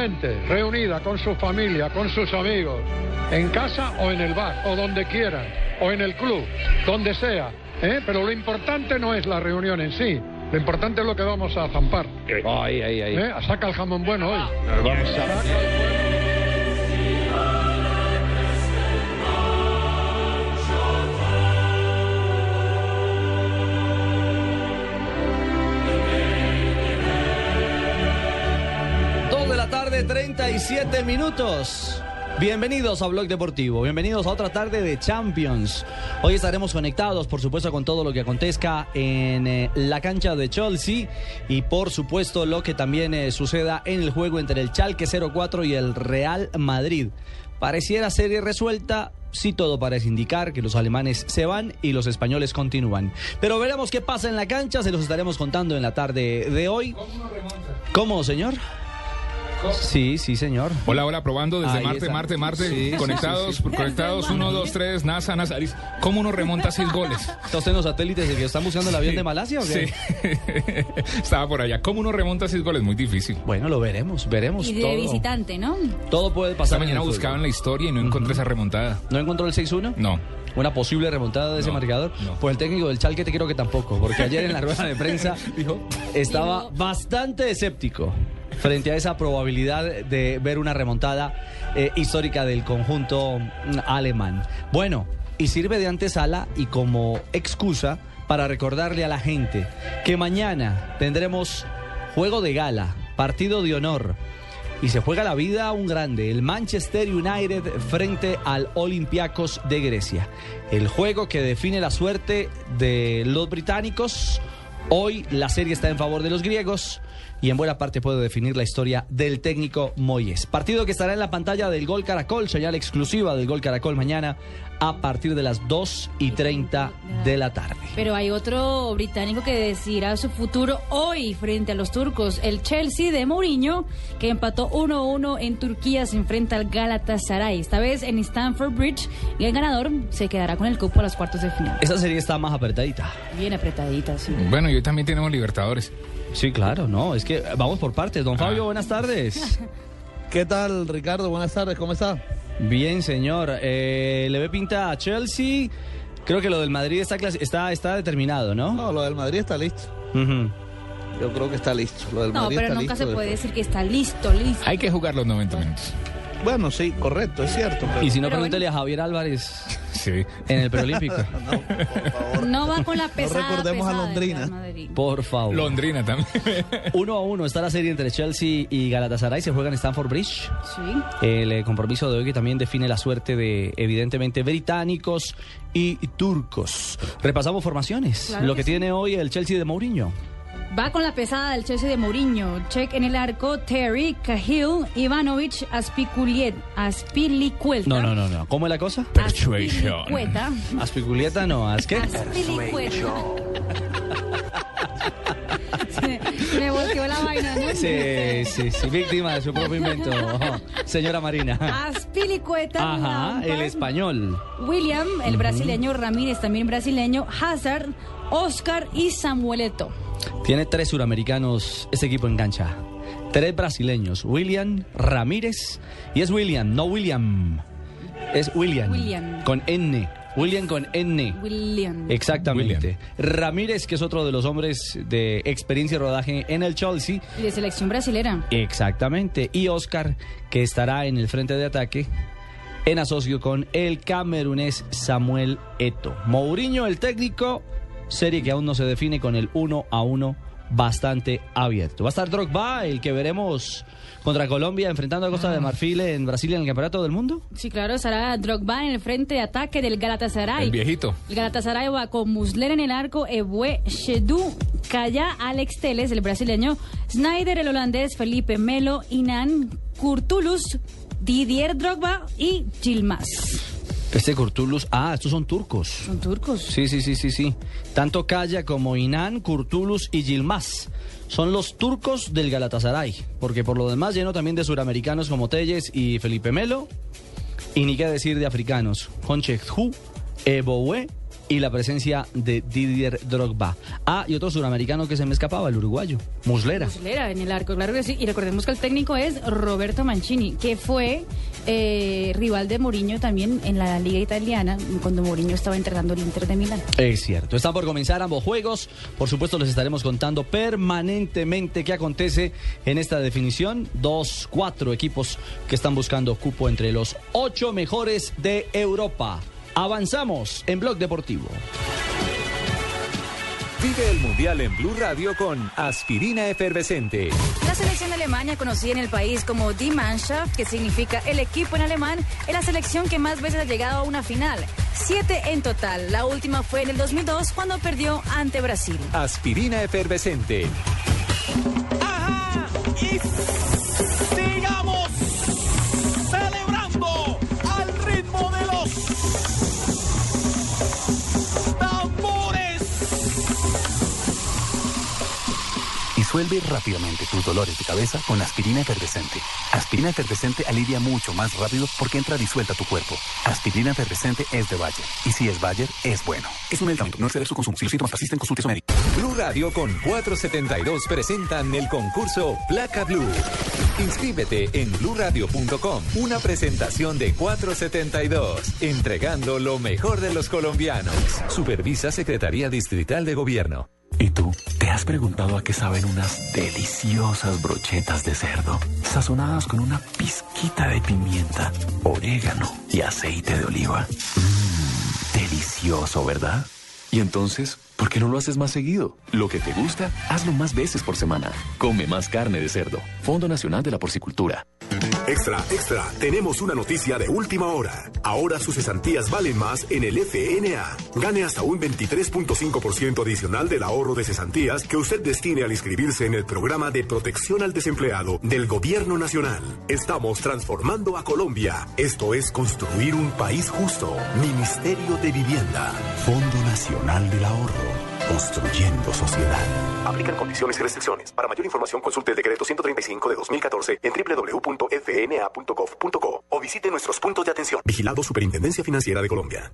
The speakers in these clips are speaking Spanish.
Gente reunida con su familia, con sus amigos, en casa o en el bar, o donde quieran, o en el club, donde sea. ¿eh? Pero lo importante no es la reunión en sí. Lo importante es lo que vamos a zampar. Ahí, ahí, ahí. ¿eh? Saca el jamón bueno hoy. Vamos a... tarde, 37 minutos. Bienvenidos a Blog Deportivo, bienvenidos a otra tarde de Champions. Hoy estaremos conectados, por supuesto, con todo lo que acontezca en eh, la cancha de Chelsea y, por supuesto, lo que también eh, suceda en el juego entre el Chalque 04 y el Real Madrid. Pareciera serie resuelta, sí todo parece indicar que los alemanes se van y los españoles continúan. Pero veremos qué pasa en la cancha, se los estaremos contando en la tarde de hoy. ¿Cómo, señor? Sí, sí, señor. Hola, hola, probando desde Ahí Marte, está. Marte, Marte. Sí, conectados, sí, sí. conectados, uno, dos, tres, NASA, NASA. ¿Cómo uno remonta seis goles? ¿Está usted en los satélites que están buscando el avión de Malasia o qué? Sí. Estaba por allá. ¿Cómo uno remonta seis goles? Muy difícil. Bueno, lo veremos, veremos Y de todo. visitante, ¿no? Todo puede Esta pasar. en mañana buscaba en la historia y no encontré esa remontada. ¿No encontró el 6-1? No. Una posible remontada de ese marcador. no. Pues el técnico del Chalque te creo que tampoco, porque ayer en la rueda de prensa Dijo. estaba bastante escéptico frente a esa probabilidad de ver una remontada eh, histórica del conjunto mm, alemán. Bueno, y sirve de antesala y como excusa para recordarle a la gente que mañana tendremos juego de gala, partido de honor. Y se juega la vida a un grande, el Manchester United frente al Olympiacos de Grecia. El juego que define la suerte de los británicos. Hoy la serie está en favor de los griegos y en buena parte puede definir la historia del técnico Moyes. Partido que estará en la pantalla del Gol Caracol, señal exclusiva del Gol Caracol mañana a partir de las 2 y 30 de la tarde. Pero hay otro británico que decidirá su futuro hoy frente a los turcos. El Chelsea de Mourinho, que empató 1-1 en Turquía, se enfrenta al Galatasaray. Esta vez en Stamford Bridge. Y el ganador se quedará con el cupo a los cuartos de final. Esa serie está más apretadita. Bien apretadita, sí. Bueno, y hoy también tenemos Libertadores. Sí, claro, no, es que vamos por partes. Don Fabio, buenas tardes. ¿Qué tal, Ricardo? Buenas tardes, ¿cómo está? Bien, señor. Eh, le ve pinta a Chelsea. Creo que lo del Madrid está, está, está determinado, ¿no? No, lo del Madrid está listo. Yo creo que está listo. Lo del No, Madrid pero está nunca listo se puede después. decir que está listo, listo. Hay que jugar los 90 minutos. Bueno, sí, correcto, es cierto. pero- Y si no, bueno. a Javier Álvarez Sí. en el preolímpico. No, por favor. No va con la pesada. recordemos a pesada Londrina. Por favor. Londrina también. Uno a uno está la serie entre Chelsea y Galatasaray. Se juega en Stamford Bridge. Sí. El eh, compromiso de hoy que también define la suerte de, evidentemente, británicos y turcos. Repasamos formaciones. Claro lo que que sí. tiene hoy el Chelsea de Mourinho. Va con la pesada del Chelsea de Mourinho. Check en el arco, Terry, Cahill, Ivanovic, Aspiculiet, Aspilicueta. No, no, no, no. ¿Cómo es la cosa? Persuasion. Aspilicueta. Aspiculieta no, ¿as qué? Aspilicueta. Me volteó la vaina, ¿no? Sí, sí, sí, víctima de su propio invento, señora Marina. Aspilicueta. Ajá, Lampard, el español. William, el brasileño, Ramírez, también brasileño, Hazard, Oscar y Samueleto. Tiene tres suramericanos ese equipo en cancha. Tres brasileños, William, Ramírez y es William, no William. Es William. William. Con N. William con N. William. Exactamente. Ramírez, que es otro de los hombres de experiencia y rodaje en el Chelsea. Y de selección brasilera. Exactamente. Y Oscar, que estará en el frente de ataque en asocio con el camerunés Samuel Eto. Mourinho, el técnico, serie que aún no se define con el 1 a 1 bastante abierto. Va a estar Drogba, el que veremos contra Colombia enfrentando a Costa de Marfil en Brasil en el Campeonato del Mundo. Sí, claro, estará Drogba en el frente de ataque del Galatasaray. El viejito. El Galatasaray va con Muslera en el arco, Ebue, Shedú, Calla, Alex Teles, el brasileño, Snyder, el holandés, Felipe Melo, Inan, Curtulus, Didier Drogba y Gilmas. Este Curtulus, ah, estos son turcos. Son turcos. Sí, sí, sí, sí, sí. Tanto Calla como Inan, Curtulus y Yilmaz son los turcos del Galatasaray, porque por lo demás lleno también de suramericanos como Telles y Felipe Melo, y ni qué decir de africanos, Honchekhu, Eboue y la presencia de Didier Drogba. Ah, y otro suramericano que se me escapaba, el uruguayo, Muslera. Muslera en el arco, claro que sí. Y recordemos que el técnico es Roberto Mancini, que fue eh, rival de Mourinho también en la liga italiana, cuando Mourinho estaba entrenando el Inter de Milán. Es cierto, están por comenzar ambos juegos. Por supuesto, les estaremos contando permanentemente qué acontece en esta definición. Dos, cuatro equipos que están buscando cupo entre los ocho mejores de Europa. Avanzamos en Blog Deportivo. Vive el Mundial en Blue Radio con Aspirina Efervescente. La selección de Alemania, conocida en el país como Die Mannschaft, que significa el equipo en alemán, es la selección que más veces ha llegado a una final. Siete en total. La última fue en el 2002 cuando perdió ante Brasil. Aspirina Efervescente. Ajá, y Disuelve rápidamente tus dolores de cabeza con aspirina efervescente. Aspirina efervescente alivia mucho más rápido porque entra disuelta a tu cuerpo. Aspirina efervescente es de Bayer. Y si es Bayer, es bueno. Es un medicamento, no exceder su consumo. Si los síntomas persisten, consulte a su. Blue Radio con 472 presentan el concurso Placa Blue. Inscríbete en bluradio.com. Una presentación de 472, entregando lo mejor de los colombianos. Supervisa Secretaría Distrital de Gobierno. ¿Y tú? ¿Te has preguntado a qué saben unas deliciosas brochetas de cerdo? Sazonadas con una pizquita de pimienta, orégano y aceite de oliva. Mmm, delicioso, ¿verdad? Y entonces, ¿por qué no lo haces más seguido? Lo que te gusta, hazlo más veces por semana. Come más carne de cerdo. Fondo Nacional de la Porcicultura. Extra, extra, tenemos una noticia de última hora. Ahora sus cesantías valen más en el FNA. Gane hasta un 23.5% adicional del ahorro de cesantías que usted destine al inscribirse en el programa de protección al desempleado del Gobierno Nacional. Estamos transformando a Colombia. Esto es construir un país justo. Ministerio de Vivienda. Fondo Nacional del Ahorro. Construyendo sociedad. Aplican condiciones y restricciones. Para mayor información consulte el decreto 135 de 2014 en www.fna.gov.co o visite nuestros puntos de atención. Vigilado Superintendencia Financiera de Colombia.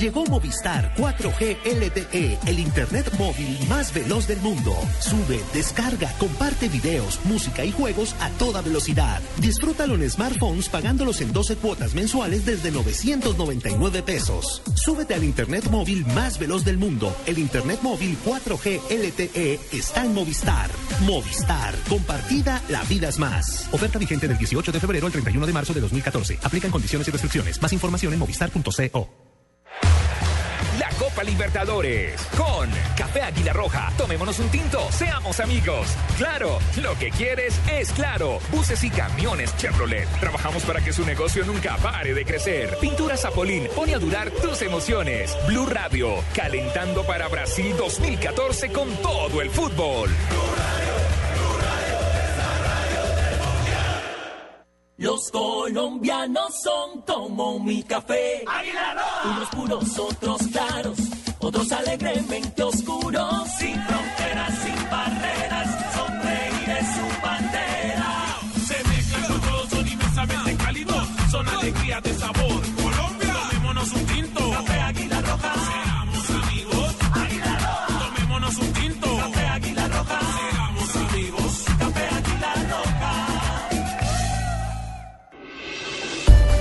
Llegó Movistar 4G LTE, el internet móvil más veloz del mundo. Sube, descarga, comparte videos, música y juegos a toda velocidad. Disfrútalo en smartphones pagándolos en 12 cuotas mensuales desde 999 pesos. Súbete al internet móvil más veloz del mundo. El internet móvil 4G LTE está en Movistar. Movistar, compartida, la vida es más. Oferta vigente del 18 de febrero al 31 de marzo de 2014. Aplican condiciones y restricciones. Más información en movistar.co. Copa Libertadores con Café Águila Roja. Tomémonos un tinto, seamos amigos. Claro, lo que quieres es claro. Buses y camiones Chevrolet. Trabajamos para que su negocio nunca pare de crecer. Pintura Zapolín pone a durar tus emociones. Blue Radio, calentando para Brasil 2014 con todo el fútbol. Los colombianos son como mi café. Unos puros, otros claros, otros alegremente oscuros. Sin fronteras, sin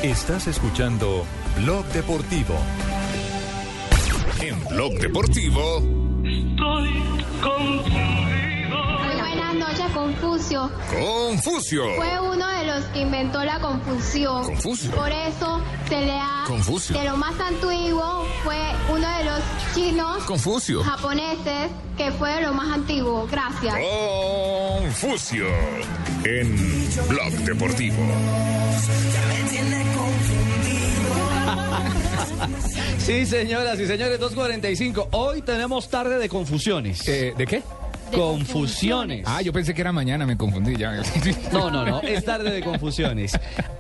Estás escuchando Blog Deportivo. En Blog Deportivo. Estoy contigo noches, Confucio. Confucio. Fue uno de los que inventó la confusión. Confucio. Por eso se le ha... Confucio. De lo más antiguo fue uno de los chinos Confucio. japoneses que fue de lo más antiguo. Gracias. Confucio. En Blog Deportivo. Sí, señoras y señores, 2.45. Hoy tenemos tarde de confusiones. Eh, ¿De qué? Confusiones. Ah, yo pensé que era mañana, me confundí ya. No, no, no, es tarde de confusiones.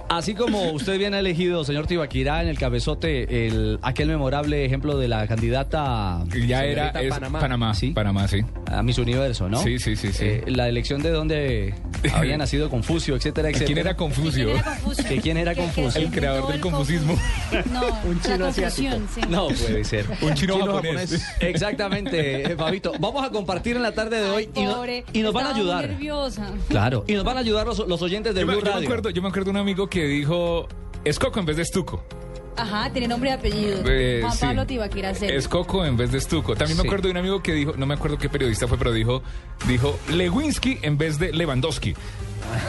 Así como usted bien ha elegido, señor Tibaquirá, en el cabezote, el, aquel memorable ejemplo de la candidata... Ya era es Panamá. ¿Sí? Panamá, sí. A Miss Universo, ¿no? Sí, sí, sí, sí. Eh, la elección de donde había nacido Confucio, etcétera, etcétera. ¿Quién era Confucio? ¿Quién era Confucio? ¿Que quién era Que- que Confucio? se El creador del el confusismo. No, la confusión, sí. No puede ser. Un chino, Chino japonés. japonés. Exactamente, eh, Fabito. Vamos a compartir en la tarde de hoy y, no- Pobre, y nos van a ayudar. nerviosa. Claro, y nos van a ayudar los, los oyentes de Yo me, yo me acuerdo, yo me acuerdo de un amigo que dijo es Coco en vez de Estuco. Ajá, tiene nombre y apellido. Eh, Juan sí. Pablo Tibaquira. Es Coco en vez de Estuco. También me Sí. acuerdo de un amigo que dijo, no me acuerdo qué periodista fue, pero dijo, dijo Lewinsky en vez de Lewandowski.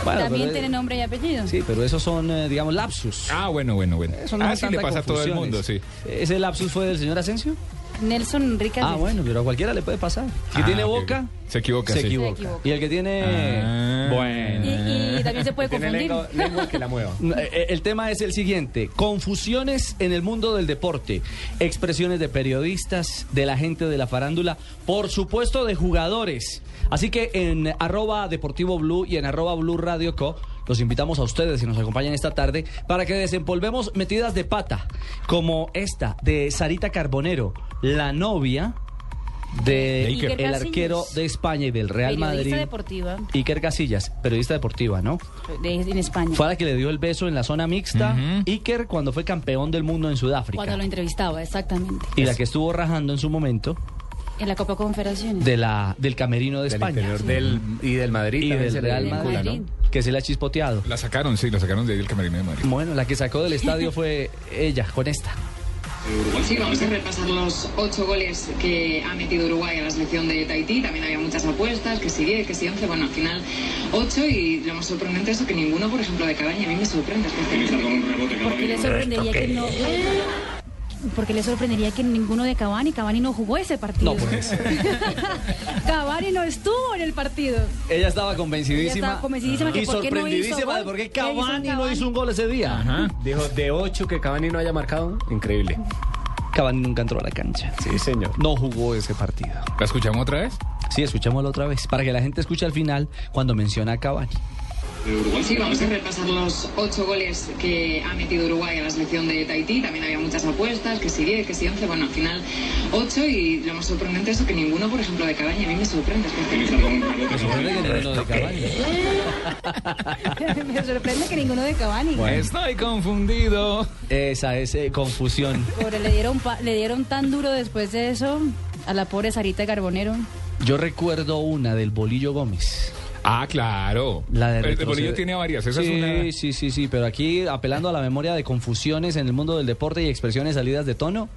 Bueno, También pero- tiene nombre y apellido. Sí, pero esos son, eh, digamos, lapsus. Ah, bueno, bueno, bueno. Eso no ah, es sí, le pasa a todo el mundo, sí. ¿Ese lapsus fue del señor Asensio? Nelson Enrique Ah, bueno, pero a cualquiera le puede pasar. Si Ah, tiene boca. Se equivoca, se sí. equivoca. Se equivoca. Y el que tiene... Ah. Bueno. Y, y también se puede confundir. que la mueva. Eh, El tema es el siguiente, confusiones en el mundo del deporte, expresiones de periodistas, de la gente de la farándula, por supuesto de jugadores. Así que en arroba Deportivo Blue y en arroba Blue Radio Co. Los invitamos a ustedes y nos acompañan esta tarde para que desempolvemos metidas de pata, como esta de Sarita Carbonero, la novia de Iker el arquero de España y del Real Periodista Madrid. deportiva Iker Casillas, periodista deportiva, ¿no? de, en España. Fue la que le dio el beso en la zona mixta, Iker, cuando fue campeón del mundo en Sudáfrica. Cuando lo entrevistaba, exactamente. Y la que estuvo rajando en su momento En la Copa Confederaciones. de la, del camerino de Del España. interior del, y del Madrid. Y del Real vincula, Madrid, ¿no? que se le ha chispoteado. La sacaron, sí, la sacaron de ahí del camerino de Madrid. Bueno, la que sacó del estadio fue ella, con esta. Sí, vamos a repasar los ocho goles que ha metido Uruguay a la selección de Tahití. También había muchas apuestas, que si 10, que si 11. Bueno, al final ocho y lo más sorprendente es que ninguno, por ejemplo, de Cabaña. A mí me sorprende. especialmente. ¿Por qué le sorprendería que no? Porque le sorprendería que ninguno de Cavani, Cavani no jugó ese partido. No, pues. Cavani no estuvo en el partido. Ella estaba convencidísima. Ella estaba convencidísima que y por qué no sorprendidísima hizo por qué ¿Qué hizo Cavani no hizo un gol ese día. Ajá. Dijo, de ocho que Cavani no haya marcado, increíble. Cavani nunca entró a la cancha. Sí, señor. No jugó ese partido. ¿La escuchamos otra vez? Sí, escuchémoslo otra vez, para que la gente escuche al final cuando menciona a Cavani. Sí, vamos a repasar los ocho goles que ha metido Uruguay a la selección de Tahití. También había muchas apuestas, que si 10, que si 11. Bueno, al final ocho y lo más sorprendente es que ninguno, por ejemplo, de Cabaña. A mí me sorprende. Me sorprende que ninguno de Cavani. Me sorprende que ninguno de Cavani. Estoy confundido. Esa es eh, confusión. Pobre, le dieron, pa- le dieron tan duro después de eso a la pobre Sarita Carbonero. Yo recuerdo una del Bolillo Gómez. Ah, claro. La de el, bolillo tiene varias. Esa sí, es una. sí, sí, sí, pero aquí apelando a la memoria de confusiones en el mundo del deporte y expresiones salidas de tono,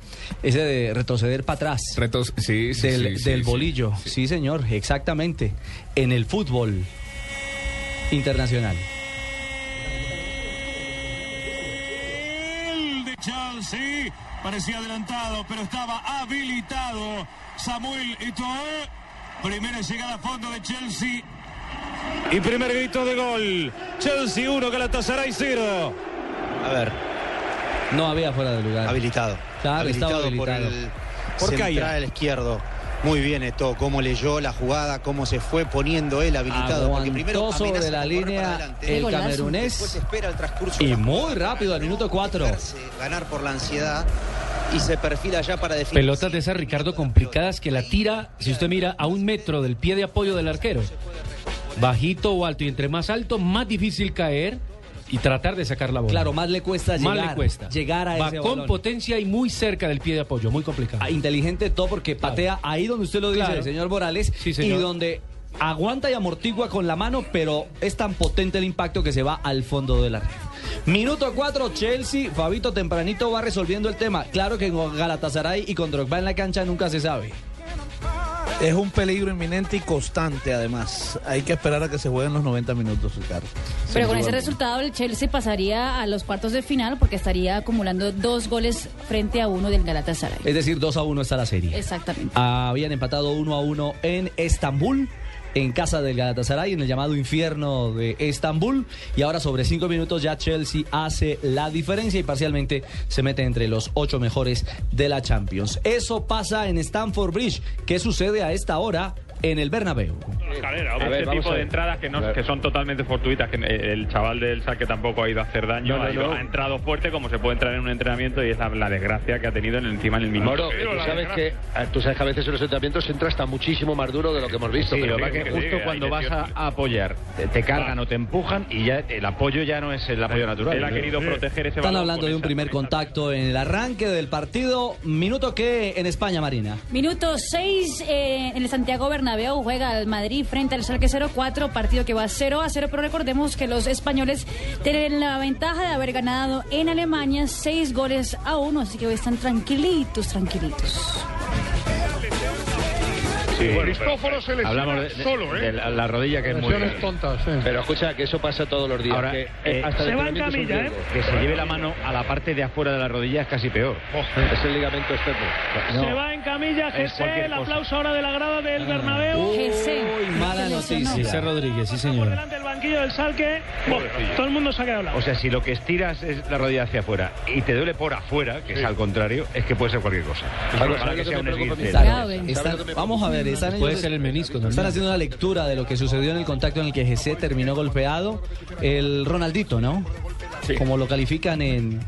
ese de retroceder para atrás. Retos, sí, sí, del, sí, sí, del sí. bolillo, sí, señor, exactamente. En el fútbol internacional. El de Chelsea parecía adelantado, pero estaba habilitado. Samuel Eto'o. Primera llegada a fondo de Chelsea. Y primer grito de gol. Chelsea 1, Galatasaray 0. A ver, No había fuera de lugar. habilitado. Claro, estaba habilitado por habilitado. el Por central Caya. izquierdo. Muy bien esto, cómo leyó la jugada, cómo se fue poniendo él habilitado. porque primero Aguantó sobre la línea adelante. El camerunés espera el transcurso. y muy jugada, rápido al minuto 4. dejarse Ganar por la ansiedad y se perfila ya para definir. Pelotas de esas, Ricardo, complicadas que la tira, si usted mira, a un metro del pie de apoyo del arquero. Bajito o alto, y entre más alto, más difícil caer y tratar de sacar la bola. Claro, más le cuesta Más llegar. le cuesta. Llegar a Va ese con balón. potencia y muy cerca del pie de apoyo, muy complicado. Ah, inteligente todo porque patea ahí donde usted lo dice, Claro. señor Morales, Sí, señor. y donde aguanta y amortigua con la mano, pero es tan potente el impacto que se va al fondo de la red. Minuto 4, Chelsea, Fabito tempranito va resolviendo el tema. Claro que con Galatasaray y con Drogba en la cancha nunca se sabe. Es un peligro inminente y constante, además. Hay que esperar a que se jueguen los 90 minutos, Ricardo. Pero con ese resultado el Chelsea pasaría a los cuartos de final porque estaría acumulando dos goles frente a uno del Galatasaray. Es decir, 2 a 1 está la serie. Exactamente. Habían empatado 1 a 1 en Estambul. En casa del Galatasaray, en el llamado infierno de Estambul. Y ahora sobre cinco minutos ya Chelsea hace la diferencia y parcialmente se mete entre los ocho mejores de la Champions. Eso pasa en Stamford Bridge. ¿Qué sucede a esta hora en el Bernabéu? este tipo de entradas que, no, que son totalmente fortuitas, que el chaval del saque tampoco ha ido a hacer daño, No, no, ha, ido- no. ha entrado fuerte como se puede entrar en un entrenamiento y es la, la desgracia que ha tenido en, encima en el minuto. Moro, tú sabes que ah, tú sabes que a veces en los entrenamientos entra hasta muchísimo más duro de lo que hemos visto. Sí, pero lo que justo cuando vas a, a apoyar, te, te cargan o te empujan y ya el apoyo ya no es el apoyo natural. Él ha querido proteger ese Están hablando de un primer contacto en el arranque del partido. Minuto que en España, Marina. Minuto 6 en el Santiago Bernabéu juega el Madrid frente al Schalke 04, partido que va 0 a 0, pero recordemos que los españoles tienen la ventaja de haber ganado en Alemania 6 goles a 1, así que hoy están tranquilitos, tranquilitos. Sí, Cristóforo se lesiona hablamos de, de- solo, ¿eh? de la, la rodilla que es muy tontas, sí. Pero escucha que eso pasa todos los días. Ahora, que, eh, eh, hasta el se va en camilla, riesgo. Que se lleve la mano a la parte de afuera de la rodilla es casi peor. Es el ligamento externo. Se va en camilla, Es Jesse, el aplauso ahora de la grada del Bernabéu. Uy, mala noticia. José Rodríguez, sí señor. Delante del banquillo del Salque, todo el mundo se ha quedado hablando. O sea, si lo que estiras es la rodilla hacia afuera y te duele por afuera, que es al contrario, es que puede ser cualquier cosa. Vamos a ver, están Puede ellos- ser el menisco también. Están haciendo una lectura de lo que sucedió en el contacto en el que GC terminó golpeado. El Ronaldito, ¿no? Como lo califican en,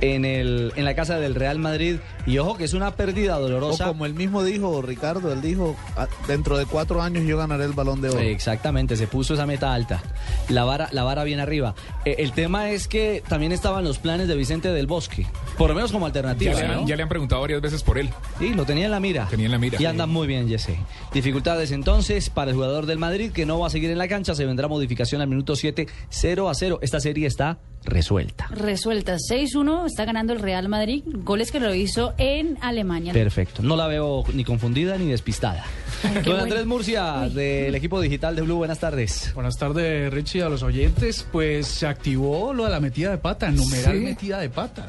en, el, en la casa del Real Madrid. Y ojo que es una pérdida O dolorosa. como él mismo dijo, Ricardo, él dijo, "Ah, dentro de cuatro años yo ganaré el balón de oro. Exactamente, se puso esa meta alta. La vara, la vara bien arriba. Eh, el tema es que también estaban los planes de Vicente del Bosque. Por lo menos como alternativa. Ya le, han, ¿no? ya le han preguntado varias veces por él. Sí, lo tenía en la mira. Tenía en la mira. Y anda muy bien, Jesse. Dificultades entonces para el jugador del Madrid que no va a seguir en la cancha. Se vendrá modificación al minuto 7, 0 a 0. Esta serie está resuelta. Resuelta 6-1, está ganando el Real Madrid, goles que lo hizo en Alemania. Perfecto. No la veo ni confundida ni despistada. Don bueno. Andrés Murcia, del equipo digital de Blue, buenas tardes. Buenas tardes, Richie, a los oyentes. Pues se activó lo de la metida de pata, numeral ¿Sí? metida de pata.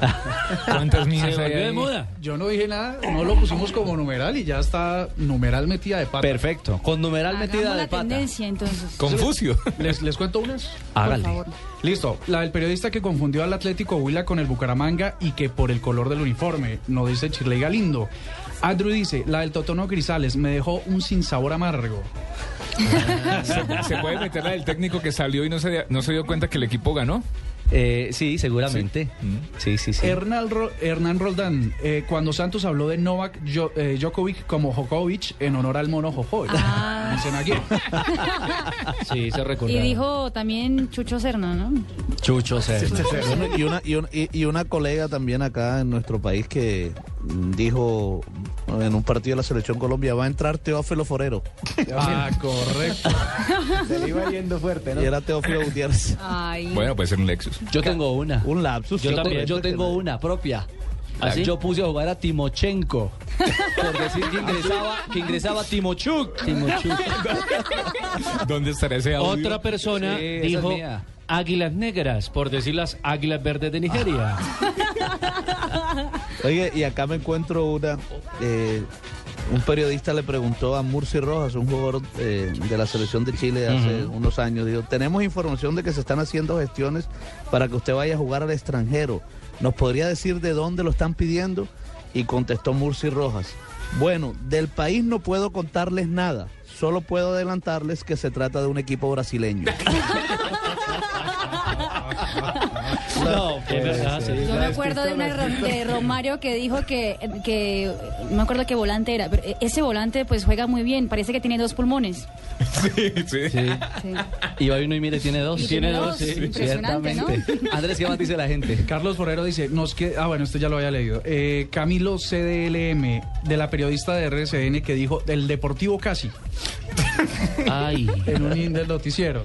¿Cuántas mías Se volvió de moda. Yo no dije nada, no lo pusimos como numeral y ya está numeral metida de pata. Perfecto. Con numeral Hagamos metida de la pata. tendencia entonces. Confucio. ¿Les, les cuento unas? Hágale. Por favor. Listo. La del periodista que confundió al Atlético Huila con el Bucaramanga y que por el color del uniforme, no dice Chirley Galindo. Andrew dice, la del Totono Grisales me dejó un sinsabor amargo. ¿Se, se puede meter la del técnico que salió y no se, no se dio cuenta que el equipo ganó? Eh, sí, seguramente. Sí, sí, sí. Hernán, Ro- Hernán Roldán, eh, cuando Santos habló de Novak Jo- eh, Djokovic como Jokovic en honor al mono Jojoy. Ah. Dicen aquí. Sí, se recordó. Y dijo también Chucho Serna, ¿no? Chucho Bueno, y, una, y, una, y- una colega también acá en nuestro país que mm, dijo en un partido de la selección Colombia va a entrar Teófilo Forero. Ah, correcto. Se le iba yendo fuerte, ¿no? Y era Teófilo Gutiérrez. Ay. Bueno, puede ser un Lexus. Yo tengo una. Un lapsus. Yo, también, yo tengo una propia. ¿Ah, sí? Yo puse a jugar a Timochenko. Por decir que ingresaba, que ingresaba Timochuk. ¿Dónde estará ese audio? Otra persona Sí, esa es dijo mía. Águilas negras, por decir las águilas verdes de Nigeria. Oye, y acá me encuentro una. eh, un periodista le preguntó a Murci Rojas, un jugador eh, de la selección de Chile de hace unos años, dijo, tenemos información de que se están haciendo gestiones para que usted vaya a jugar al extranjero. ¿Nos podría decir de dónde lo están pidiendo? Y contestó Murci Rojas, bueno, del país no puedo contarles nada, solo puedo adelantarles que se trata de un equipo brasileño. No, Es verdad, sí. Yo me acuerdo de, una de Romario que dijo que, que, no me acuerdo qué volante era, pero ese volante pues juega muy bien, parece que tiene dos pulmones. Sí, sí. Sí. Y hoy uno y mire, tiene dos. Y tiene dos, sí, impresionante. Andrés, ¿qué más dice la gente? Carlos Forero dice, nos que ah bueno, este ya lo había leído. Eh, Camilo CDLM, de la periodista de RCN que dijo, del Deportivo casi. Ay. en un in del noticiero.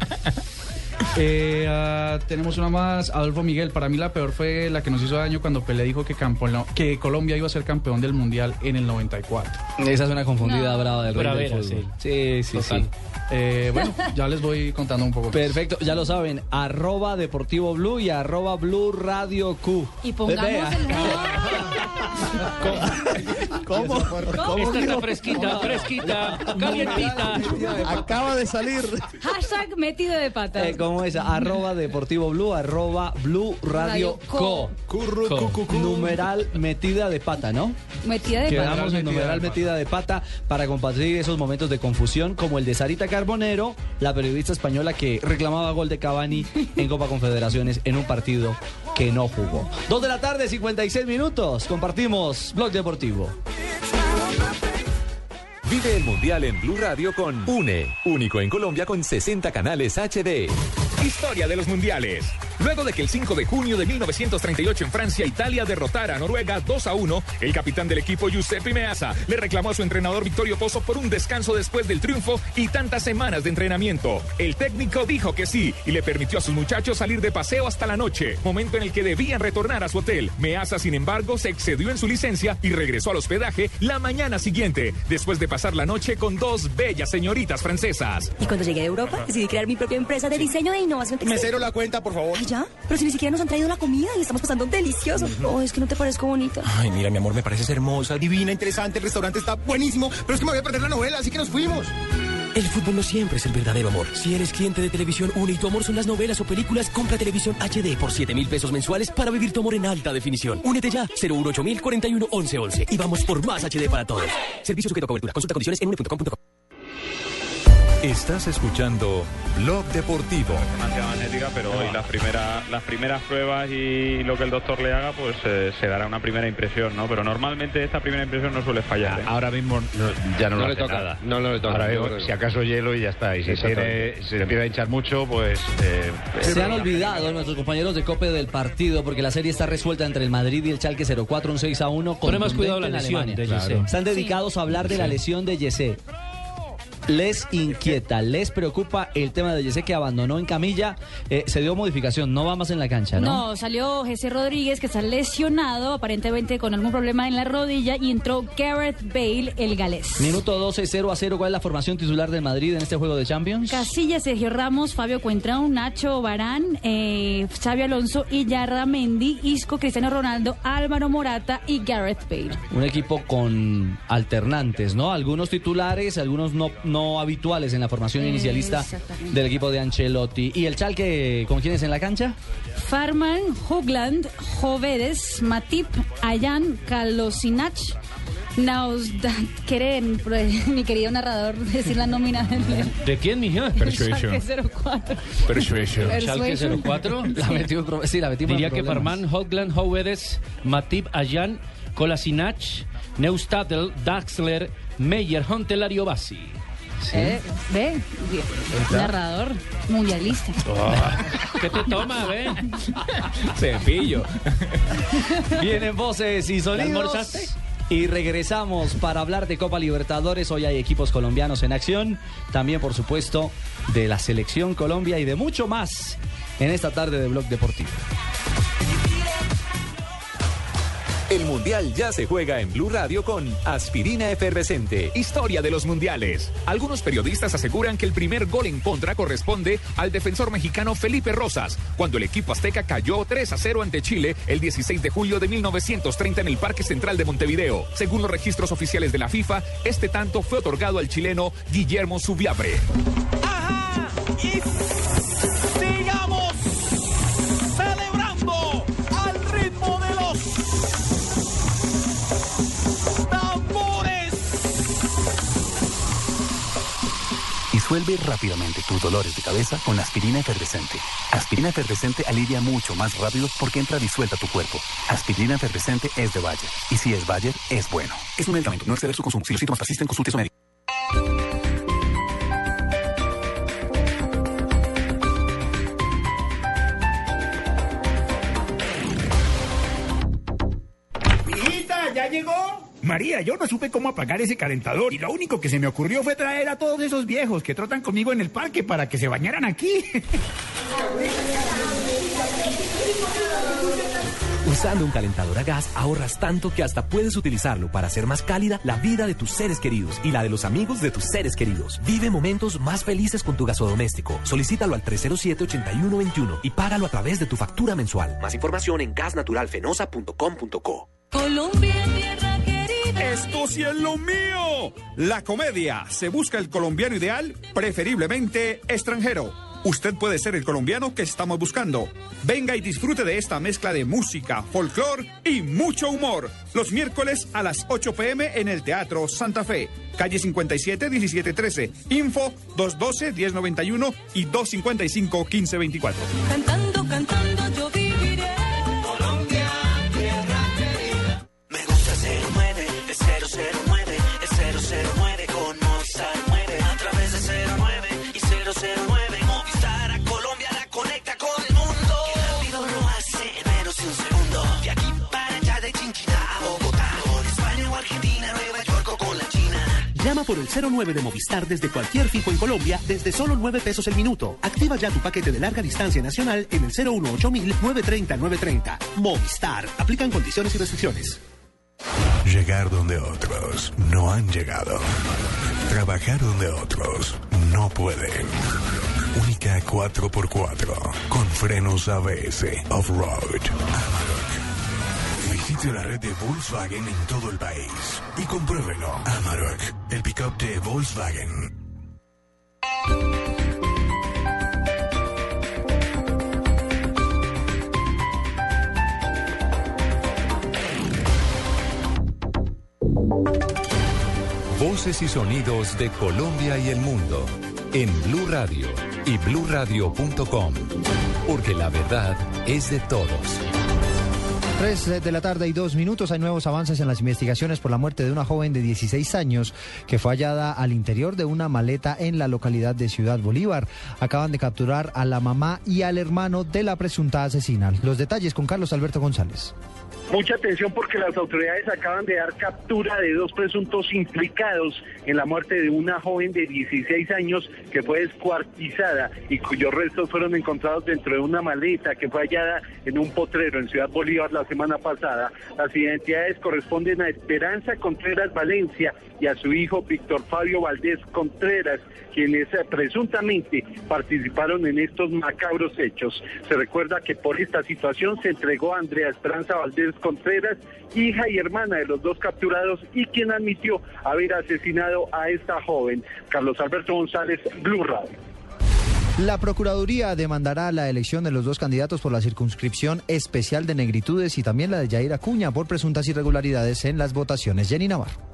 Eh, ah, tenemos una más, Adolfo Miguel. Para mí la peor fue la que nos hizo daño cuando Pelé dijo que, campo- que Colombia iba a ser campeón del Mundial en el 94. Esa es una confundida brava del rey del Bravera, fútbol. Sí, sí, sí. Eh, bueno, ya les voy contando un poco. más. Perfecto, ya lo saben, arroba Deportivo Blue y arroba Blue Radio Q. Y pongamos el... ¿Cómo? Esta está fresquita, fresquita, calientita. Acaba de salir. Hashtag metido de patas. Eh, ¿Cómo es? Arroba Deportivo Blue, arroba Blue Radio Co. Co. Numeral metida de pata, ¿no? Metida de Quedamos patas. en numeral metida de pata para compartir esos momentos de confusión como el de Sarita Carbonero, la periodista española que reclamaba gol de Cavani en Copa Confederaciones en un partido que no jugó. Dos de la tarde, 56 minutos. Compartimos Blog Deportivo. Vive el Mundial en Blue Radio con UNE, único en Colombia con 60 canales HD. Historia de los mundiales. Luego de que el 5 de junio de 1938 en Francia, Italia derrotara a Noruega 2 a 1, el capitán del equipo Giuseppe Meazza le reclamó a su entrenador Victorio Pozo por un descanso después del triunfo y tantas semanas de entrenamiento. El técnico dijo que sí y le permitió a sus muchachos salir de paseo hasta la noche, momento en el que debían retornar a su hotel. Meazza, sin embargo, se excedió en su licencia y regresó al hospedaje la mañana siguiente, después de pasar la noche con dos bellas señoritas francesas. Y cuando llegué a Europa, decidí crear mi propia empresa de diseño e innovación textil. Mesero, la cuenta, por favor. Ay, ya. Pero si ni siquiera nos han traído la comida y estamos pasando delicioso. Oh, es que no te parezco bonita. Ay, mira, mi amor, me pareces hermosa, divina, interesante, el restaurante está buenísimo, pero es que me voy a perder la novela, así que nos fuimos. El fútbol no siempre es el verdadero amor. Si eres cliente de Televisión Une y tu amor son las novelas o películas, compra Televisión HD por 7 mil pesos mensuales para vivir tu amor en alta definición. Únete ya, 018 mil 41 11 11. Y vamos por más HD para todos. Servicio sujeto a cobertura. Consulta condiciones en une.com.co. Estás escuchando Blog Deportivo. Resonancia magnética, pero hoy las primeras, las primeras pruebas y lo que el doctor le haga, pues eh, se dará una primera impresión, ¿no? Pero normalmente esta primera impresión no suele fallar. ¿eh? Ahora mismo ya no, No lo le hace toca. nada. No, no le toca. Ahora mismo, si no. acaso hielo y ya está. Y si tiene, se empieza a hinchar mucho, pues... eh, Se han olvidado nuestros compañeros de COPE del partido porque la serie está resuelta entre el Madrid y el Chalque 04, un 6 a 1. Pone más cuidado la lesión de Alemania. Yesé. Están dedicados a hablar de la lesión de Yesé. Les inquieta, les preocupa el tema de Yesé que abandonó en camilla. Eh, se dio modificación, no va más en la cancha, ¿no? No, salió Jesse Rodríguez, que está lesionado, aparentemente con algún problema en la rodilla, y entró Gareth Bale, el galés. Minuto 12, 0 a 0. ¿Cuál es la formación titular del Madrid en este juego de Champions? Casilla, Sergio Ramos, Fabio Cuentrón, Nacho Barán, eh, Xavi Alonso, Iyarra Mendy, Isco, Cristiano Ronaldo, Álvaro Morata y Gareth Bale. Un equipo con alternantes, ¿no? Algunos titulares, algunos no, no habituales en la formación Eh, inicialista del equipo de Ancelotti. ¿Y el Chalque con quiénes en la cancha? Farman, Hugland, Jovedes, Matip, Ayan, Kalosinac, Nausdat, Keren, mi querido narrador, decir la nómina del ¿De quién, mija? Schalke 04. Persuasion. Schalke Persuasion. 04. La metió en pro- sí, la metimos Diría que. Farman, Hogland, Howedes, Matip, Ayan, Kolasinac, Neustadel, Daxler, Meyer, Huntelario Eh, ve, narrador mundialista. ¿Qué te toma, ve? Cepillo. Vienen voces y ¿Ya sonidos. almorzaste? Y regresamos para hablar de Copa Libertadores. Hoy hay equipos colombianos en acción. También, por supuesto, de la Selección Colombia y de mucho más en esta tarde de Blog Deportivo. El Mundial ya se juega en Blue Radio con Aspirina Efervescente. Historia de los mundiales. Algunos periodistas aseguran que el primer gol en contra corresponde al defensor mexicano Felipe Rosas, cuando el equipo azteca cayó 3 a 0 ante Chile el 16 de julio de 1930 en el Parque Central de Montevideo. Según los registros oficiales de la FIFA, este tanto fue otorgado al chileno Guillermo Subiabre. Sigamos Disuelve rápidamente tus dolores de cabeza con aspirina efervescente. Aspirina efervescente alivia mucho más rápido porque entra disuelta a tu cuerpo. Aspirina efervescente es de Bayer. Y si es Bayer, es bueno. Es un medicamento, no exceder su consumo. Si los síntomas persisten, consulte a su médico. Hijita, ¿ya llegó? María, yo no supe cómo apagar ese calentador y lo único que se me ocurrió fue traer a todos esos viejos que trotan conmigo en el parque para que se bañaran aquí. Usando un calentador a gas ahorras tanto que hasta puedes utilizarlo para hacer más cálida la vida de tus seres queridos y la de los amigos de tus seres queridos. Vive momentos más felices con tu gasodoméstico. Solicítalo al 307-8121 y págalo a través de tu factura mensual. Más información en gasnaturalfenosa.com.co. Colombia, tierra querida. Esto sí es lo mío. La comedia. Se busca el colombiano ideal, preferiblemente extranjero. Usted puede ser el colombiano que estamos buscando. Venga y disfrute de esta mezcla de música, folclore y mucho humor. Los miércoles a las 8 pm en el Teatro Santa Fe. Calle 57 1713. Info 212 1091 y 255 1524. Cantando, cantando, Por el 09 de Movistar desde cualquier fijo en Colombia desde solo 9 pesos el minuto. Activa ya tu paquete de larga distancia nacional en el 018 930 930. Movistar. Aplican condiciones y restricciones. Llegar donde otros no han llegado. Trabajar donde otros no pueden. Única 4x4 con frenos ABS off-road. Visite la red de Volkswagen en todo el país y compruébelo. Amarok, el pickup de Volkswagen. Voces y sonidos de Colombia y el mundo en Blue Radio y bluradio.com, porque la verdad es de todos. 3 de la tarde y dos minutos. Hay nuevos avances en las investigaciones por la muerte de una joven de 16 años que fue hallada al interior de una maleta en la localidad de Ciudad Bolívar. Acaban de capturar a la mamá y al hermano de la presunta asesina. Los detalles con Carlos Alberto González. Mucha atención porque las autoridades acaban de dar captura de dos presuntos implicados en la muerte de una joven de 16 años que fue descuartizada y cuyos restos fueron encontrados dentro de una maleta que fue hallada en un potrero en Ciudad Bolívar la semana pasada. Las identidades corresponden a Esperanza Contreras Valencia y a su hijo Víctor Fabio Valdés Contreras, quienes eh, presuntamente participaron en estos macabros hechos. Se recuerda que por esta situación se entregó a Andrea Esperanza Valdés Contreras, hija y hermana de los dos capturados y quien admitió haber asesinado a esta joven. Carlos Alberto González, Blue Radio. La Procuraduría demandará la elección de los dos candidatos por la circunscripción especial de negritudes y también la de Yair Acuña por presuntas irregularidades en las votaciones. Jenny Navarro.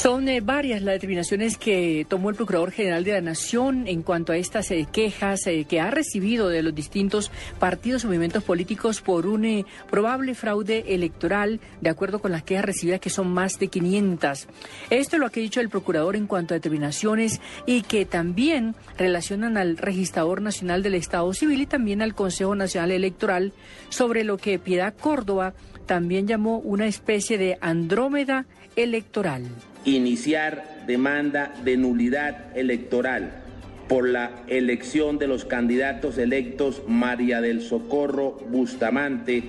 Son eh, varias las determinaciones que tomó el Procurador General de la Nación en cuanto a estas eh, quejas eh, que ha recibido de los distintos partidos y movimientos políticos por un probable fraude electoral, de acuerdo con las quejas recibidas, que son más de 500. Esto es lo que ha dicho el Procurador en cuanto a determinaciones y que también relacionan al Registrador Nacional del Estado Civil y también al Consejo Nacional Electoral sobre lo que Piedad Córdoba también llamó una especie de Andrómeda electoral iniciar demanda de nulidad electoral por la elección de los candidatos electos María del Socorro Bustamante,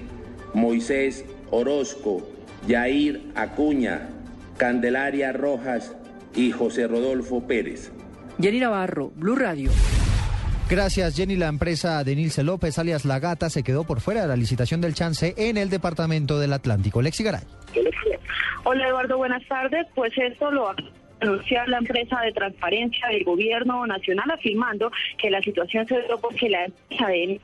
Moisés Orozco, Yair Acuña, Candelaria Rojas y José Rodolfo Pérez. Jenny Navarro, Blue Radio. Gracias, Jenny. La empresa de Nilce López, alias La Gata, se quedó por fuera de la licitación del chance en el departamento del Atlántico. Lexi Garay. Hola Eduardo, buenas tardes. Pues esto lo anunciar la empresa de transparencia del gobierno nacional afirmando que la situación se dio porque la empresa de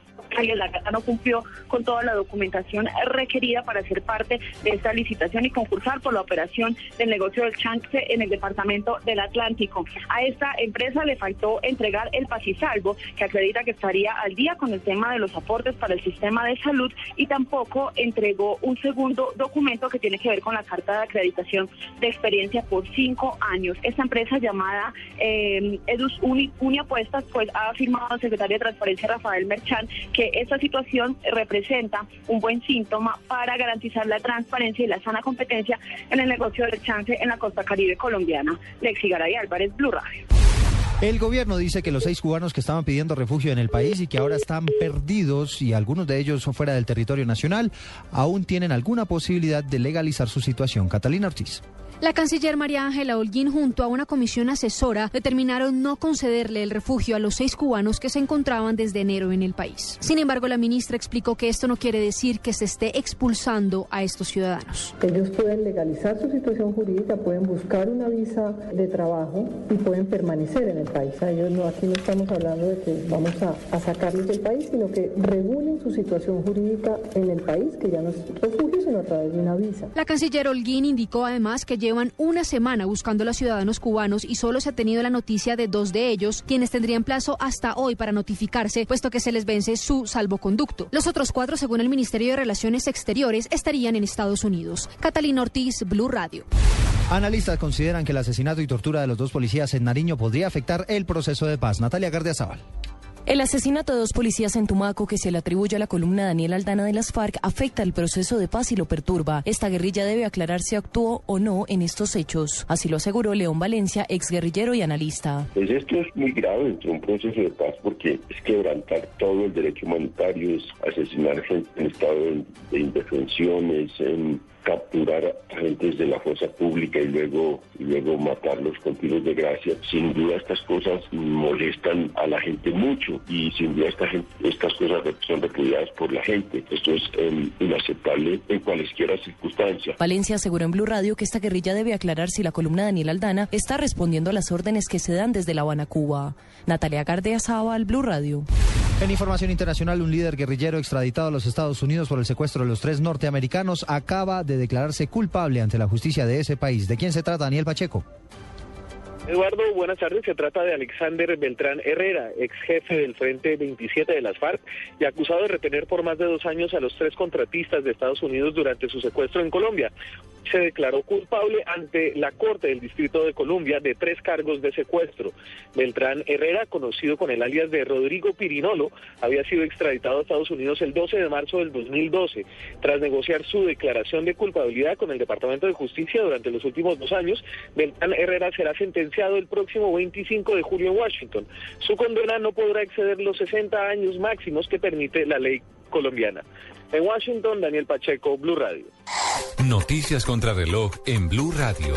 la Gata no cumplió con toda la documentación requerida para ser parte de esta licitación y concursar por la operación del negocio del chance en el departamento del Atlántico. A esta empresa le faltó entregar el pasisalvo que acredita que estaría al día con el tema de los aportes para el sistema de salud y tampoco entregó un segundo documento que tiene que ver con la carta de acreditación de experiencia por cinco años. Esta empresa llamada eh, Edus Uni, Uniapuestas pues ha afirmado al secretario de Transparencia Rafael Merchan que esta situación representa un buen síntoma para garantizar la transparencia y la sana competencia en el negocio del chance en la costa caribe colombiana. Lexi Garay Álvarez, Blue Radio. El gobierno dice que los seis cubanos que estaban pidiendo refugio en el país y que ahora están perdidos y algunos de ellos son fuera del territorio nacional, aún tienen alguna posibilidad de legalizar su situación. Catalina Ortiz. La canciller María Ángela Holguín junto a una comisión asesora determinaron no concederle el refugio a los seis cubanos que se encontraban desde enero en el país. Sin embargo, la ministra explicó que esto no quiere decir que se esté expulsando a estos ciudadanos. Ellos pueden legalizar su situación jurídica, pueden buscar una visa de trabajo y pueden permanecer en el país. A ellos no, aquí no estamos hablando de que vamos a, a sacarlos del país, sino que regulen su situación jurídica en el país, que ya no es refugio, sino a través de una visa. La canciller Holguín indicó además que llevan una semana buscando a los ciudadanos cubanos y solo se ha tenido la noticia de dos de ellos, quienes tendrían plazo hasta hoy para notificarse, puesto que se les vence su salvoconducto. Los otros cuatro, según el Ministerio de Relaciones Exteriores, estarían en Estados Unidos. Catalina Ortiz, Blue Radio. Analistas consideran que el asesinato y tortura de los dos policías en Nariño podría afectar el proceso de paz. Natalia Gardiazabal. El asesinato de dos policías en Tumaco que se le atribuye a la columna Daniel Aldana de las FARC afecta el proceso de paz y lo perturba. Esta guerrilla debe aclarar si actuó o no en estos hechos. Así lo aseguró León Valencia, exguerrillero y analista. Pues esto es muy grave dentro de un proceso de paz porque es quebrantar todo el derecho humanitario, es asesinar gente en estado de indefensión, es en capturar agentes de la fuerza pública y luego, y luego matarlos con tiros de gracia. Sin duda estas cosas molestan a la gente mucho y sin duda esta gente, estas cosas son repudiadas por la gente. Esto es eh, inaceptable en cualesquiera circunstancia. Valencia aseguró en Blue Radio que esta guerrilla debe aclarar si la columna Daniel Aldana está respondiendo a las órdenes que se dan desde La Habana, Cuba. Natalia Gardea Saba, Blue Radio. En información internacional, un líder guerrillero extraditado a los Estados Unidos por el secuestro de los tres norteamericanos acaba de declararse culpable ante la justicia de ese país. ¿De quién se trata, Daniel Pacheco? Eduardo, buenas tardes. Se trata de Alexander Beltrán Herrera, ex jefe del Frente 27 de las FARC y acusado de retener por más de dos años a los tres contratistas de Estados Unidos durante su secuestro en Colombia. Se declaró culpable ante la Corte del Distrito de Colombia de tres cargos de secuestro. Beltrán Herrera, conocido con el alias de Rodrigo Pirinolo, había sido extraditado a Estados Unidos el 12 de marzo del 2012. Tras negociar su declaración de culpabilidad con el Departamento de Justicia durante los últimos dos años, Beltrán Herrera será sentenciado el próximo 25 de julio en Washington. Su condena no podrá exceder los 60 años máximos que permite la ley colombiana. En Washington, Daniel Pacheco, Blue Radio. Noticias contra reloj en Blue Radio.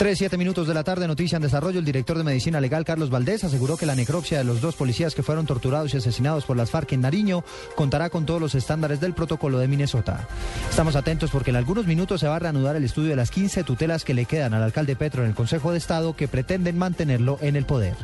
Tres, siete minutos de la tarde, noticia en desarrollo. El director de Medicina Legal, Carlos Valdés, aseguró que la necropsia de los dos policías que fueron torturados y asesinados por las FARC en Nariño contará con todos los estándares del protocolo de Minnesota. Estamos atentos porque en algunos minutos se va a reanudar el estudio de las 15 tutelas que le quedan al alcalde Petro en el Consejo de Estado que pretenden mantenerlo en el poder.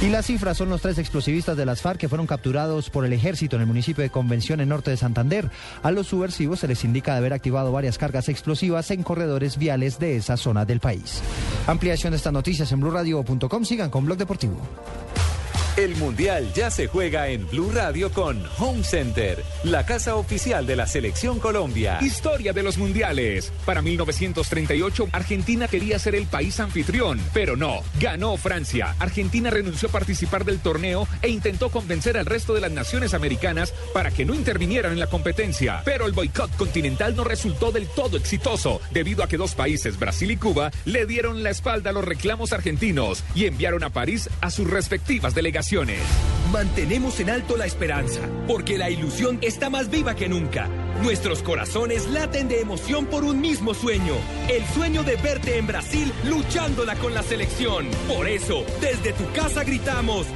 Y las cifras son los tres explosivistas de las FARC que fueron capturados por el ejército en el municipio de Convención en norte de Santander. A los subversivos se les indica de haber activado varias cargas explosivas en corredores viales de esa zona del país. Ampliación de estas noticias en blurradio.com. Sigan con Blog Deportivo. El Mundial ya se juega en Blue Radio con Home Center, la casa oficial de la Selección Colombia. Historia de los mundiales. Para 1938, Argentina quería ser el país anfitrión, pero no. Ganó Francia. Argentina renunció a participar del torneo e intentó convencer al resto de las naciones americanas para que no intervinieran en la competencia. Pero el boicot continental no resultó del todo exitoso, debido a que dos países, Brasil y Cuba, le dieron la espalda a los reclamos argentinos y enviaron a París a sus respectivas delegaciones. Mantenemos en alto la esperanza, porque la ilusión está más viva que nunca. Nuestros corazones laten de emoción por un mismo sueño, el sueño de verte en Brasil luchándola con la selección. Por eso, desde tu casa gritamos,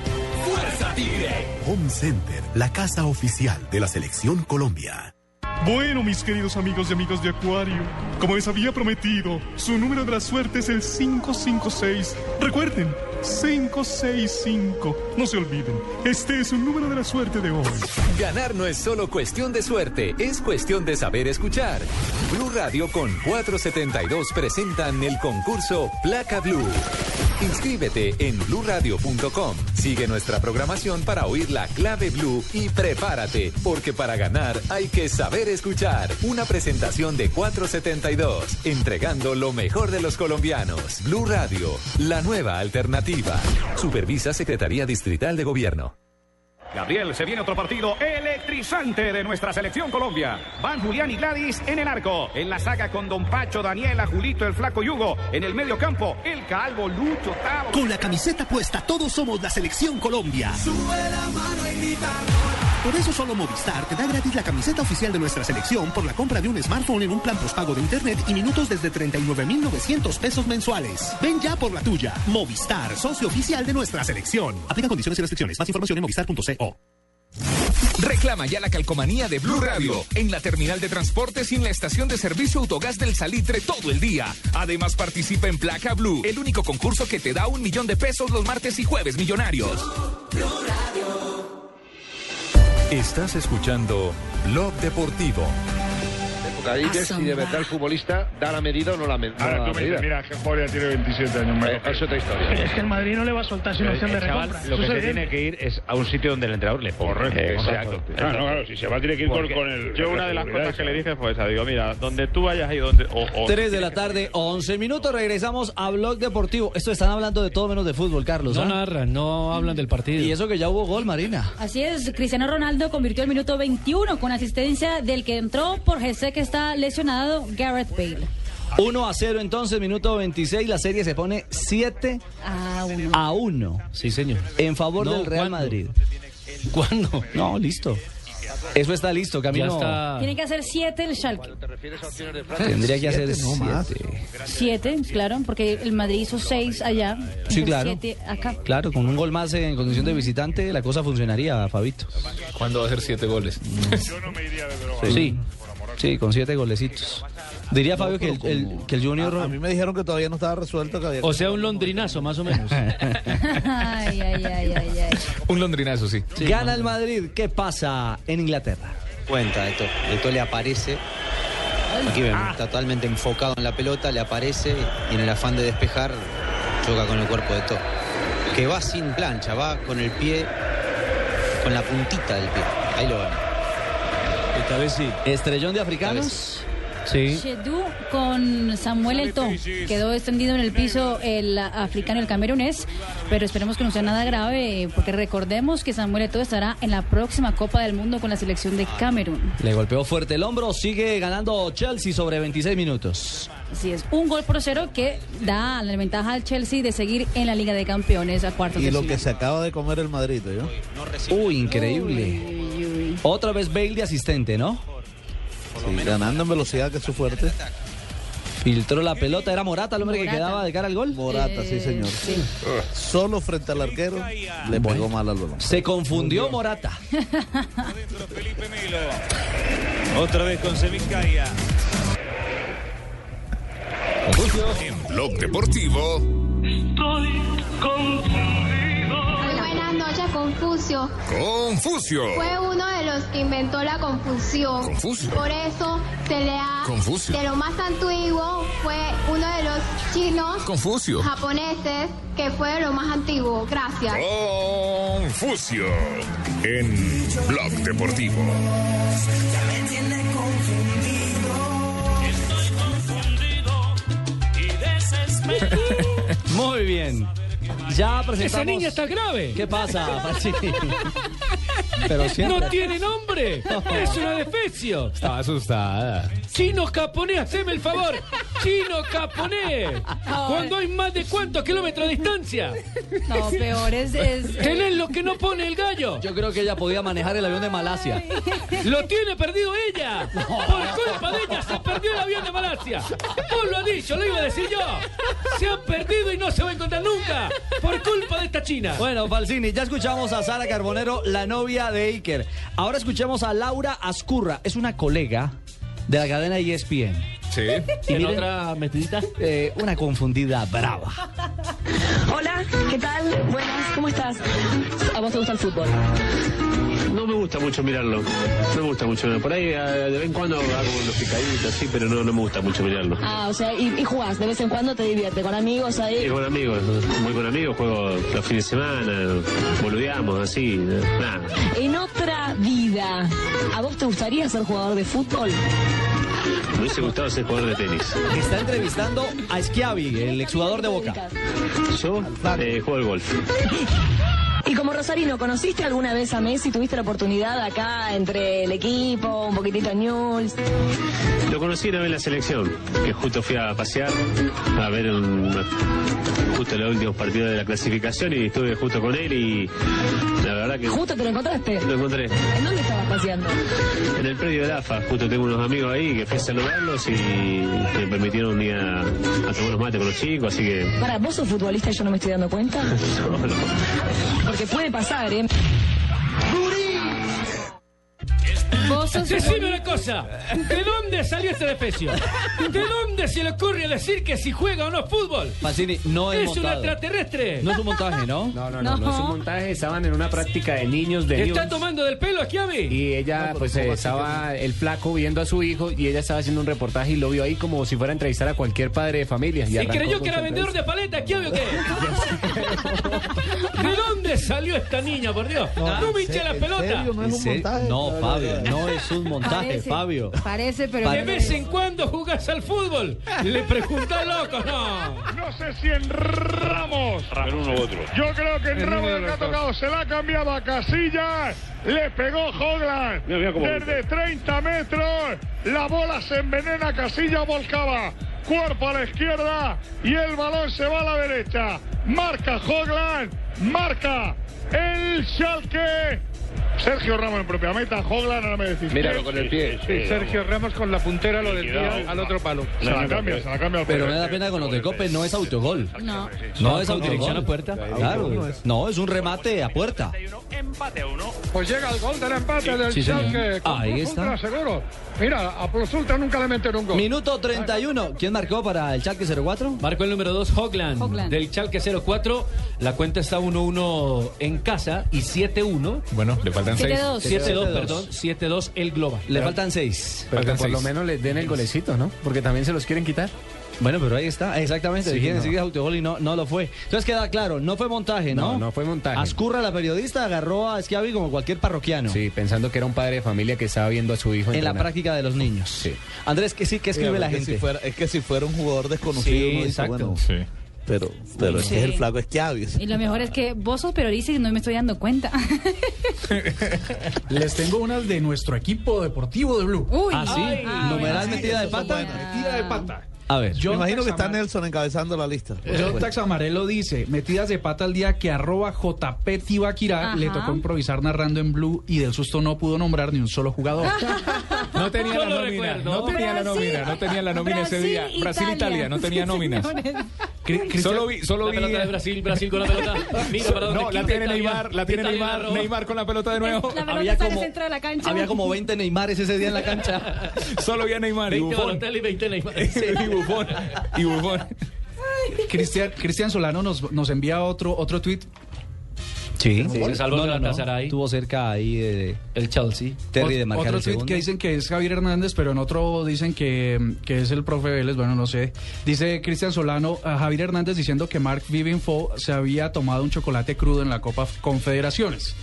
¡Fuerza Tigre! Home Center, la casa oficial de la Selección Colombia. Bueno, mis queridos amigos y amigas de Acuario, como les había prometido, su número de la suerte es el 556. Recuerden, 565. No se olviden, este es un número de la suerte de hoy. Ganar no es solo cuestión de suerte, es cuestión de saber escuchar. Blue Radio con 472 presentan el concurso Placa Blue. Inscríbete en bluradio.com. Sigue nuestra programación para oír la clave Blue y prepárate, porque para ganar hay que saber escuchar. Una presentación de 472, entregando lo mejor de los colombianos. Blue Radio, la nueva alternativa. Supervisa Secretaría Distrital de Gobierno. Gabriel, se viene otro partido electrizante de nuestra selección Colombia. Van Julián y Gladys en el arco. En la saga con Don Pacho, Daniela, Julito, el Flaco Yugo. En el medio campo, el Calvo, Lucho, Tavo. Con la camiseta puesta, todos somos la selección Colombia. Por eso solo Movistar te da gratis la camiseta oficial de nuestra selección por la compra de un smartphone en un plan postpago de internet y minutos desde 39,900 pesos mensuales. Ven ya por la tuya. Movistar, socio oficial de nuestra selección. Aplica condiciones y restricciones. Más información en movistar.co. Reclama ya la calcomanía de Blue Radio en la terminal de transportes y en la estación de servicio Autogás del Salitre todo el día. Además participa en Placa Blue, el único concurso que te da un millón de pesos los martes y jueves millonarios. Estás escuchando Blog Deportivo. Bocadillas y de verdad el futbolista da la medida o no la, me- no Ahora tú la me medida. dices, mira, que Jorge tiene 27 años. Eh, es otra historia. Es que el Madrid no le va a soltar sin opción de El chaval, recompra. lo que se evidente. tiene que ir es a un sitio donde el entrenador le ponga. Correcto, Eh, exacto. Claro, claro, si se va tiene que ir con, Porque con el... Yo una de las cosas que le dije fue esa. Digo, mira, donde tú vayas ahí donde... O, o- 3 de la tarde, 11 minutos, regresamos a Blog Deportivo. Esto están hablando de todo menos de fútbol, Carlos. No ¿ah? narran, no hablan del partido. Y eso que ya hubo gol, Marina. Así es, Cristiano Ronaldo convirtió el minuto 21 con asistencia del que entró por GC que está lesionado, Gareth Bale. 1 a 0 entonces, minuto 26, la serie se pone 7 a 1. A 1. Sí, señor. En favor No, del Real ¿cuándo? Madrid. ¿Cuándo? No, listo. Eso está listo, Camino. Tiene que hacer 7 el Schalke. Tendría que hacer Siete, no más. 7. 7, claro, porque el Madrid hizo 6 allá. Sí, claro. siete acá. Claro, con un gol más en condición de visitante, la cosa funcionaría, Fabito. ¿Cuándo va a ser siete goles? Sí, sí, con siete golecitos. Diría Fabio que el, el- que el Junior... A, a mí me dijeron que todavía no estaba resuelto. Que había O sea, un londrinazo, más o menos. Ay, ay, ay, ay, ay. Un londrinazo, sí. Gana el Madrid, ¿qué pasa en Inglaterra? cuenta esto. Esto le aparece. Aquí vemos, Ah. está totalmente enfocado en la pelota, le aparece y en el afán de despejar choca con el cuerpo de todo. Que va sin plancha, va con el pie, con la puntita del pie. Ahí lo ven. Esta vez sí. Estrellón de africanos. Sí. Shedú con Samuel Elto. Quedó extendido en el piso el africano el camerunés, pero esperemos que no sea nada grave, porque recordemos que Samuel Elto estará en la próxima Copa del Mundo con la selección de Camerún. Le golpeó fuerte el hombro, sigue ganando Chelsea sobre 26 minutos. Así es, un gol por cero que da la ventaja al Chelsea de seguir en la Liga de Campeones a cuartos Y de lo final. que se acaba de comer el Madrid, ¿yo? Uy, increíble. Otra vez Bale de asistente, ¿no? Sí, ganando en velocidad, que es su fuerte. Filtró la pelota, era Morata el hombre que quedaba de cara al gol. Morata, sí, señor. Solo frente al arquero le pegó mal al balón. Se confundió Morata. Otra vez con Semicaya. En Blog Deportivo. Buenas noches, Confucio. Confucio. Fue uno de los que inventó la confusión. Confucio. Por eso se le ha... Confucio. De lo más antiguo fue uno de los chinos Confucio. japoneses que fue de lo más antiguo. Gracias. Confucio. En Blog Deportivo. Muy bien. Ya presentamos... Esa niña está grave. ¿Qué pasa? Sí. Pero siempre... No tiene nombre. Es una defecio. Estaba asustada. Chino Caponé, haceme el favor. Chino Caponé. Cuando hay más de cuántos kilómetros de distancia. No, peor es... es- Tenés lo que no pone el gallo. Yo creo que ella podía manejar el avión de Malasia. Lo tiene perdido ella. Por culpa de ella se perdió el avión de Malasia. Vos lo has dicho, lo iba a decir yo. Se ha perdido y no se va a encontrar nunca. Por culpa de esta china. Bueno, Falsini, ya escuchamos a Sara Carbonero, la novia de Iker. Ahora escuchemos a Laura Ascurra, es una colega de la cadena ESPN. Sí. Y ¿En miren, otra metidita? eh, una confundida brava. Hola, ¿qué tal? Buenas, ¿cómo estás? ¿A vos te gusta el fútbol? No me gusta mucho mirarlo. No me gusta mucho. Por ahí eh, de vez en cuando hago unos picaditos, sí, pero no, no me gusta mucho mirarlo. Ah, o sea, y, y jugás, de vez en cuando te divierte, con amigos ahí. con amigos, muy con amigos, juego los fines de semana, boludeamos, así, nada. En otra vida, ¿a vos te gustaría ser jugador de fútbol? Me hubiese gustado ser jugador de tenis. Está entrevistando a Schiavi, el exjugador de Boca. Yo eh, juego al golf. Y como Rosarino, ¿conociste alguna vez a Messi? ¿Tuviste la oportunidad acá entre el equipo, un poquitito a Newell's? Lo conocí vez en la selección, que justo fui a pasear, a ver un- justo los últimos partidos de la clasificación y estuve justo con él y la verdad que ¿Justo te lo encontraste? lo encontré ¿En dónde estabas paseando? en el predio de AFA. Justo tengo unos amigos ahí que fui a saludarlos y me permitieron ir a, a tomar unos mates con los chicos, así que... Para, ¿vos sos futbolista y yo no me estoy dando cuenta? no, no. Porque puede pasar, ¿eh? Vos sos Decime una cosa, ¿de dónde salió este defecio? ¿De dónde se le ocurre decir que si juega o no fútbol? Pacini, no es, Es un montado. extraterrestre. No es un montaje, ¿no? No, no, no, no es un montaje, estaban en una práctica de niños de ¿Está Newell's. tomando del pelo aquí a mí? Y ella, pues eh, estaba el flaco viendo a su hijo y ella estaba haciendo un reportaje y lo vio ahí como si fuera a entrevistar a cualquier padre de familia. Y, ¿Y arrancó creyó con que era su vendedor de paleta aquí o qué? ¿De dónde salió esta niña, por Dios? No, me hinché la pelota. ¿En serio? No, Fabio, no es un montaje, Parece, Fabio. Parece, pero... De vez en cuando jugás al fútbol. Le pregunta loco, no. No sé si en Ramos. En uno u otro. Yo creo que en En Ramos el que ha tocado se la ha cambiado a Casillas. Le pegó Hogland. Mira, mira cómo Desde 30 metros. La bola se envenena. Casillas volcaba. Cuerpo a la izquierda. Y el balón se va a la derecha. Marca Hogland. Marca el Schalke. Sergio Ramos en propia meta. Hogland ahora me decís. Míralo con el pie. Sí, Sergio Ramos con la puntera lo desvía al otro palo. Se la cambia, se la cambia al Pero me da pena con los de Cope, no es autogol. No. No es autogol. a puerta. Claro. No, es un remate a puerta. Pues llega el gol del empate del. Schalke. Ahí está. Seguro. Mira, a Plus Ultra nunca le meten un gol. Minuto 31. ¿Quién marcó para el Chalke 04? Marcó el número 2 Hogland, del Chalke 04. La cuenta está 1-1 en casa y 7-1. Bueno, le faltan seis. 7-2. 7-2, 7-2. perdón. 7-2 el global. Le faltan seis. Pero que por lo menos les den el golecito, ¿no? Porque también se los quieren quitar. Bueno, pero ahí está, exactamente. Sí, Quieren no. decir que es autogol y no, no lo fue. Entonces queda claro, no fue montaje, ¿no? No, no fue montaje. Ascurra, la periodista, agarró a Schiavi como cualquier parroquiano. Sí, pensando que era un padre de familia que estaba viendo a su hijo En la práctica de los niños. Sí. Andrés, ¿qué, sí, ¿qué escribe la gente? si fuera- es que si fuera un jugador desconocido, Sí, uno dice, bueno, Sí. Pero, pero es que es el flaco Esquiavi. Y lo mejor es que vos sos periodista y no me estoy dando cuenta. Les tengo unas de nuestro equipo deportivo de Blue. Uy. Ah, sí. Ay, Numeral ay, metida de pata. Metida de pata. A ver. Me John imagino que está Nelson encabezando la lista. John supuesto. Taxamarelo dice, metidas de pata al día que arroba JP Tibaquirá le tocó improvisar narrando en Blue y del susto no pudo nombrar ni un solo jugador. No tenía Yo la lo nómina, recuerdo. no tenía la Brasil, nómina, no tenía la nómina ese día. Brasil, Brasil-Italia, no tenía nóminas. Solo vi, solo La vi. pelota de Brasil, Brasil con la pelota. Mira para No, la tiene Italia. Neymar, la tiene Italia la Neymar. Neymar con la pelota de nuevo. La pelota Había está en el como, centro de la cancha. había como 20 Neymares ese día en la cancha. Solo vi a Neymar y 20 Bufón. Balotelli, 20 Neymar. Y Bufón. Y Bufón. Cristian, Cristian Solano nos, nos envía otro, otro tweet. Sí. Se salvó no, de no, la no. Estuvo Estuvo cerca ahí de El Chelsea. Terry de marcar otro el tweet segundo. que dicen que es Javier Hernández, pero en otro dicen que, que es el profe Vélez, bueno, no sé. Dice Cristian Solano a Javier Hernández diciendo que Mark Vivinfo se había tomado un chocolate crudo en la Copa Confederaciones.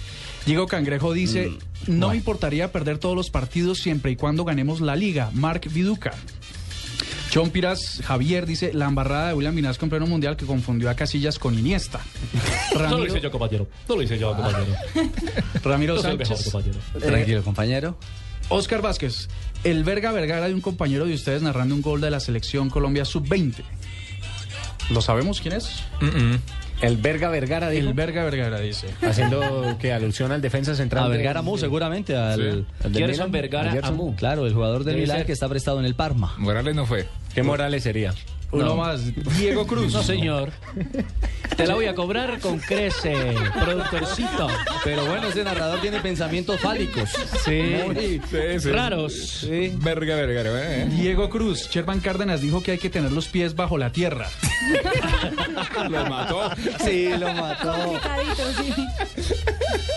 Diego Cangrejo dice, no me importaría perder todos los partidos siempre y cuando ganemos la liga. Mark Viduca. Chompiras Javier dice, la embarrada de William Vinasco en pleno mundial que confundió a Casillas con Iniesta. No lo Ramiro, hice yo, compañero. No lo hice yo, compañero. Ramiro No mejor, Sánchez. compañero. Tranquilo, compañero. Oscar Vázquez, el verga vergara de un compañero de ustedes narrando un gol de la selección Colombia sub-20. ¿Lo sabemos quién es? El Verga Vergara dijo, El verga vergara dice. haciendo que alusión al defensa central. A Vergara Mu, seguramente. Al, al del Gerson Milan. Vergara. Amu. Claro, el jugador del Milán que está prestado en el Parma. Morales no fue. ¿Qué Morales sería? Uno No. más, Diego Cruz. No, señor. Te la voy a cobrar con crece, productorcito. Pero bueno, ese narrador tiene pensamientos fálicos. Sí. Muy Sí, sí. Raros. Sí. Verga, verga, ¿eh? Diego Cruz, Sherman Cárdenas dijo que hay que tener los pies bajo la tierra. Lo mató. Sí, lo mató.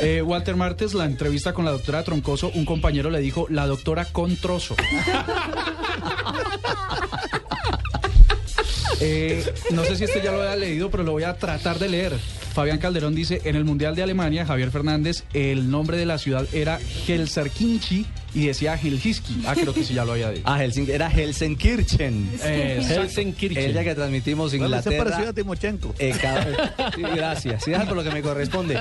Eh, Walter Martes, la entrevista con la doctora Troncoso, un compañero le dijo, la doctora con trozo. Eh, no sé si este ya lo había leído, pero lo voy a tratar de leer. Fabián Calderón dice, en el Mundial de Alemania, Javier Fernández, el nombre de la ciudad era Helsinki y decía Helsinki. Ah, creo que sí ya lo había dicho. Ah, Helsinki, era Helsenkirchen. Eh, Helsenkirchen. Ella que transmitimos Inglaterra. pareció a Timochenko. Eh, sí, gracias, sí, es por lo que me corresponde.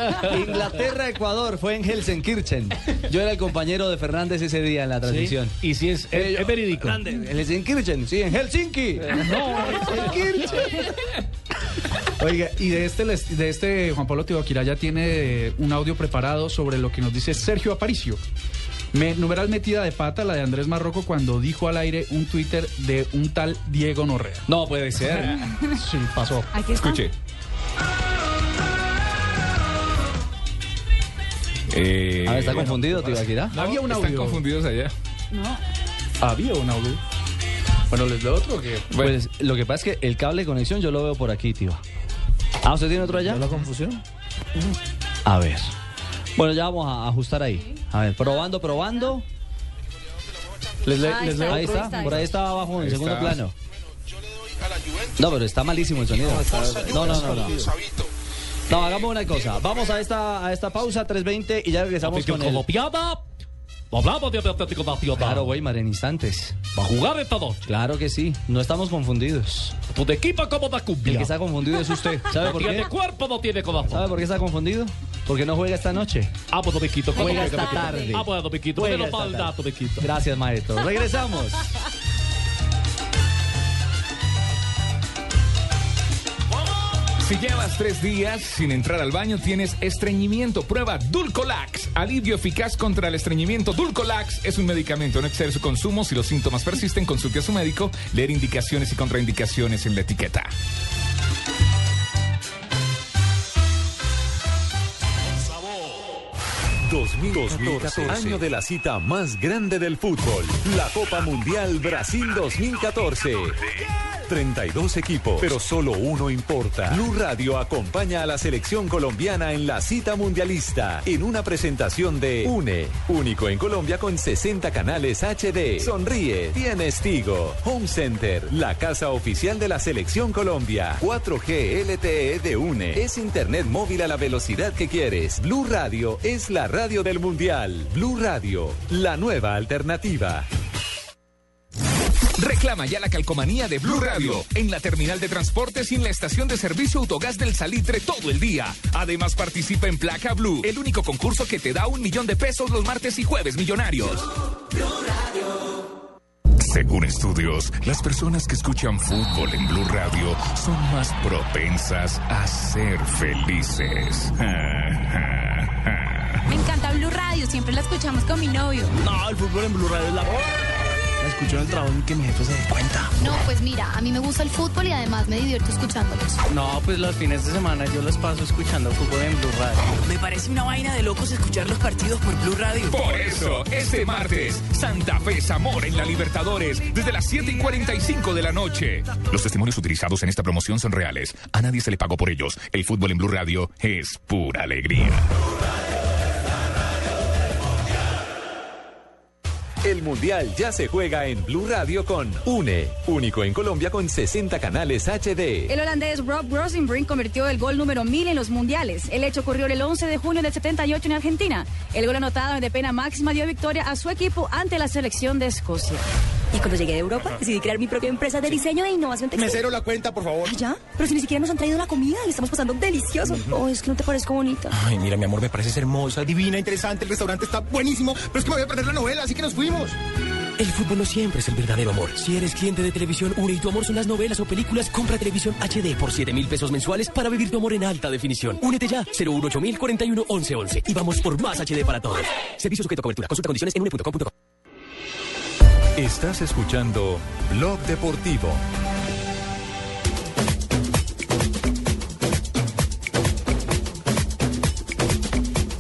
Inglaterra-Ecuador fue en Helsenkirchen. Yo era el compañero de Fernández ese día en la transmisión. Y si es, es, es verídico. En Helsenkirchen, sí, en Helsinki. No, Helsenkirchen. Oiga, y de este, de este Juan Pablo Tibaquira ya tiene un audio preparado sobre lo que nos dice Sergio Aparicio. Me, numeral metida de pata la de Andrés Marroco cuando dijo al aire un Twitter de un tal Diego Norrea. No puede ser. Sí, pasó. Escuche. Eh, A ver, ¿está confundido, Tibaquira? No, Había un Están audio. confundidos allá. No. Había un audio. Bueno, ¿les leo otro o qué? Pues lo que pasa es que el cable de conexión yo lo veo por aquí, tío. Ah, ¿usted tiene otro allá? ¿La confusión? A ver. Bueno, ya vamos a ajustar ahí. A ver, probando, probando. Les, le- Ahí les está, leo Ahí otro. está, por ahí está abajo en Ahí segundo está. plano. No, pero está malísimo el sonido. No, no, no, no. No, hagamos una cosa. Vamos a esta, a esta pausa 3.20 y ya regresamos con el... Colombiada. Hablamos de Atlético Nacional. Claro, Weimar, en instantes. Va a jugar esta noche. Claro que sí. No estamos confundidos. Tu equipo como da El cumbia. que está confundido es usted. ¿Sabe No por tiene qué? cuerpo, no tiene corazón. ¿Sabe por qué está confundido? Porque no juega esta noche. Ah, pues Domiquito. ¿cómo Juega que esta tarde. Ah, pues Domiquito. Ponelo el tarde. dato, Domiquito. Gracias, maestro. Regresamos. Si llevas tres días sin entrar al baño, tienes estreñimiento. Prueba Dulcolax. Alivio eficaz contra el estreñimiento. Dulcolax es un medicamento. No exceder su consumo. Si los síntomas persisten, consulte a su médico. Leer indicaciones y contraindicaciones en la etiqueta. 2014, año de la cita más grande del fútbol, la Copa Mundial Brasil 2014. 32 equipos, pero solo uno importa. Blue Radio acompaña a la selección colombiana en la cita mundialista en una presentación de UNE, único en Colombia con 60 canales HD. Sonríe, tienes Tigo. Home Center, la casa oficial de la selección Colombia. 4G LTE de UNE. Es internet móvil a la velocidad que quieres. Blue Radio es la radio del mundial. Blue Radio, la nueva alternativa. Reclama ya la calcomanía de Blue Radio en la terminal de transportes y en la estación de servicio Autogás del Salitre todo el día. Además participa en Placa Blue, el único concurso que te da un millón de pesos los martes y jueves millonarios. Según estudios, las personas que escuchan fútbol en Blue Radio son más propensas a ser felices. Me encanta Blue Radio, siempre la escuchamos con mi novio. No, el fútbol en Blue Radio es la... Escucho en el trabajo y que mi jefe se dé cuenta. No, pues mira, a mí me gusta el fútbol y además me divierto escuchándolos. No, pues los fines de semana yo los paso escuchando fútbol en Blue Radio. Me parece una vaina de locos escuchar los partidos por Blue Radio. Por eso, este martes, Santa Fe Zamora en la Libertadores, desde las 7 y 45 de la noche. Los testimonios utilizados en esta promoción son reales. A nadie se le pagó por ellos. El fútbol en Blue Radio es pura alegría. El Mundial ya se juega en Blue Radio con UNE, único en Colombia con 60 canales HD. El holandés Rob Rosenbrink convirtió el gol número 1000 en los mundiales. El hecho ocurrió el 11 de junio del 78 en Argentina. El gol anotado de pena máxima dio victoria a su equipo ante la selección de Escocia. Y cuando llegué de Europa, decidí crear mi propia empresa de diseño e innovación textil. Mesero, la cuenta, por favor. ¿Ya? Pero si ni siquiera nos han traído la comida y estamos pasando delicioso. Oh, es que no te parezco bonita. Ay, mira, mi amor, me pareces hermosa, divina, interesante. El restaurante está buenísimo, pero es que me voy a perder la novela, así que nos fuimos. El fútbol no siempre es el verdadero amor. Si eres cliente de televisión UNE y tu amor son las novelas o películas, compra televisión HD por 7 mil pesos mensuales para vivir tu amor en alta definición. Únete ya, 018 41 11 11 y vamos por más HD para todos. Servicio sujeto a cobertura. Consulta condiciones en une.com.co. Estás escuchando Blog Deportivo.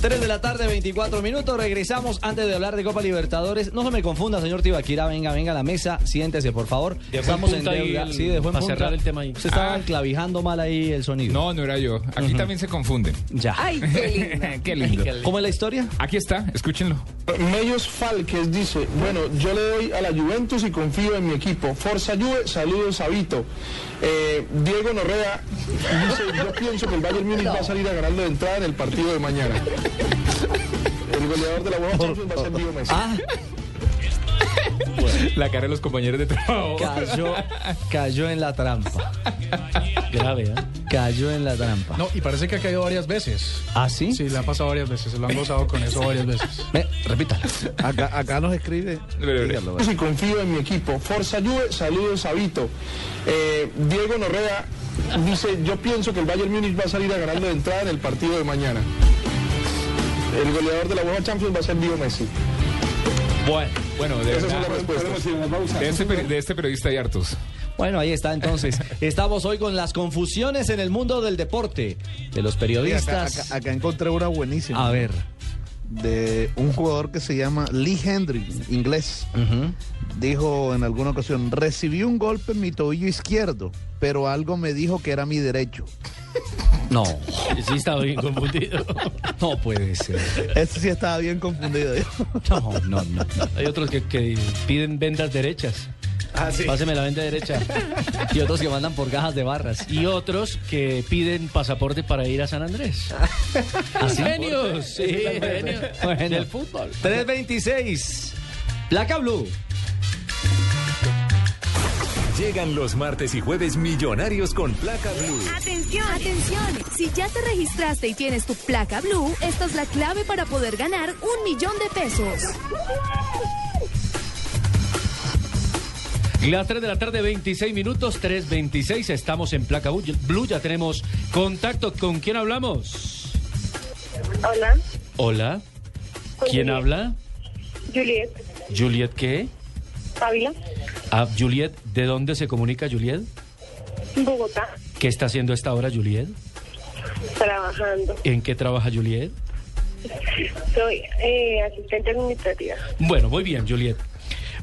3 de la tarde, 24 minutos. Regresamos antes de hablar de Copa Libertadores. No se me confunda, señor Tibaquira. Venga, venga a la mesa. Siéntese, por favor. Estamos en deuda. el- Sí, dejó en para punta. cerrar el tema ahí. Se estaba Ah. enclavijando mal ahí el sonido. No, no era yo. Aquí también se confunden. Ya. Ay, qué lindo. Qué lindo. ¿Cómo es la historia? Aquí está, escúchenlo. Medios Falques dice, bueno, yo le doy a la Juventus y confío en mi equipo. Forza Juve, saludos a Vito. Eh, Diego Norrea dice, yo pienso que el Bayern Múnich va a salir a ganarlo de entrada en el partido de mañana. El goleador de la UEFA Champions va a ser Diego Messi. Ah, La cara de los compañeros de trabajo. cayó, cayó en la trampa. Grave, ¿eh? Cayó en la trampa. No, y parece que ha caído varias veces. ¿Ah, sí? Sí, le ha pasado varias veces. Se lo han gozado con eso varias veces. Ve, repítalo. Acá, acá nos escribe. dígalo, Y confío en mi equipo. Forza Juve, saludos a Vito. Eh, Diego Norrea dice, yo pienso que el Bayern Múnich va a salir a ganarlo de entrada en el partido de mañana. El goleador de la UEFA Champions va a ser Diego Messi. Bueno, bueno, de, verdad, este, de este periodista hay hartos. Bueno, ahí está entonces. Estamos hoy con las confusiones en el mundo del deporte, de los Acá, periodistas. acá- acá encontré una buenísima. A ver. De un jugador que se llama Lee Hendry, inglés. Dijo en alguna ocasión, recibí un golpe en mi tobillo izquierdo, pero algo me dijo que era mi derecho. No. Sí, estaba bien confundido. No puede ser. Ese sí estaba bien confundido. No, no, no. Hay otros que, que piden vendas derechas. Ah, sí. Páseme la venda derecha. Y otros que mandan por cajas de barras. Y otros que piden pasaporte para ir a San Andrés. ¿Así? Genios, sí, genios Bueno. del fútbol. 326. Placa Blue. Llegan los martes y jueves millonarios con placa blue. Atención, atención. Si ya te registraste y tienes tu placa blue, esta es la clave para poder ganar un millón de pesos. Las 3 de la tarde, 26 minutos, 3.26. Estamos en Placa Blue. Ya tenemos contacto. ¿Con quién hablamos? Hola, Hola. ¿Quién Juliet. habla? Juliet, ¿Juliet qué? Ávila, Ah, Juliet, ¿de dónde se comunica Juliet? Bogotá, ¿Qué está haciendo a esta hora Juliet? trabajando. ¿En qué trabaja Juliet? Soy eh, asistente administrativa. Bueno, muy bien, Juliet.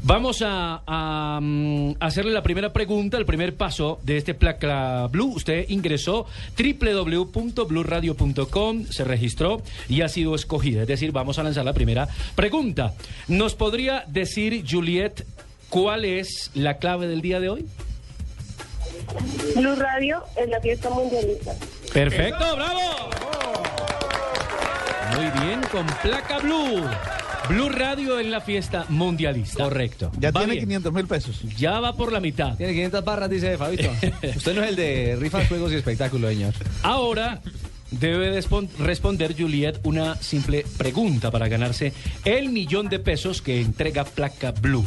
Vamos a, a, mm, hacerle la primera pregunta, el primer paso de este Placa Blue. Usted ingresó www.bluradio.com, se registró y ha sido escogida. Es decir, vamos a lanzar la primera pregunta. ¿Nos podría decir, Juliet, cuál es la clave del día de hoy? Blue Radio es la fiesta mundialista. Perfecto, bravo. Muy bien, con Placa Blue. Blue Radio en la fiesta mundialista. Correcto. Ya Va tiene bien. 500 mil pesos. Ya va por la mitad. Tiene 500 barras, dice Fabito. Usted no es el de rifas, juegos y espectáculos, señor. Ahora debe responder Juliet una simple pregunta para ganarse el millón de pesos que entrega Placa Blue.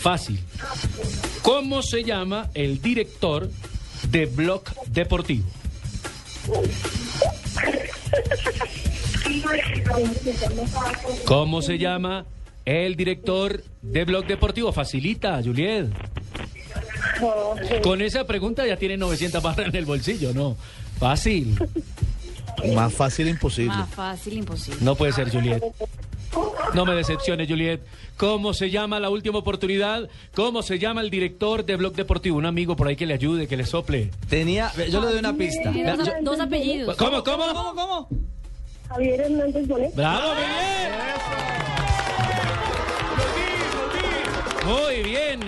Fácil. ¿Cómo se llama el director de Blog Deportivo? ¿Cómo se llama el director de Blog Deportivo? Facilita, Juliet. Con esa pregunta ya tiene 900 barras en el bolsillo, ¿no? Fácil. Más fácil imposible. Más fácil, imposible. No puede ser, Juliet. No me decepciones, Juliet. ¿Cómo se llama la última oportunidad? ¿Cómo se llama el director de Blog Deportivo? Un amigo por ahí que le ayude, que le sople. Tenía, yo le doy una pista. Dos apellidos. ¿Cómo, cómo? ¿Cómo, cómo? Javier Hernández Bonet. ¡Bravo, muy bien! Muy bien,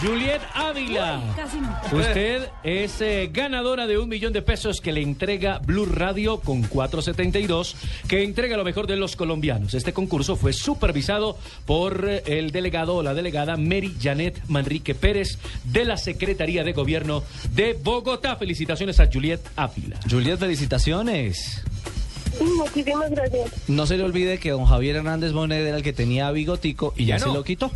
Juliet Ávila. Casi no. Usted es eh, ganadora de un millón de pesos que le entrega Blue Radio con 472, que entrega lo mejor de los colombianos. Este concurso fue supervisado por eh, el delegado o la delegada Mary Janet Manrique Pérez de la Secretaría de Gobierno de Bogotá. Felicitaciones a Juliet Ávila. Juliet, felicitaciones. Muchísimas gracias. No se le olvide que don Javier Hernández Bonet era el que tenía bigotico y ya, Ya se lo quitó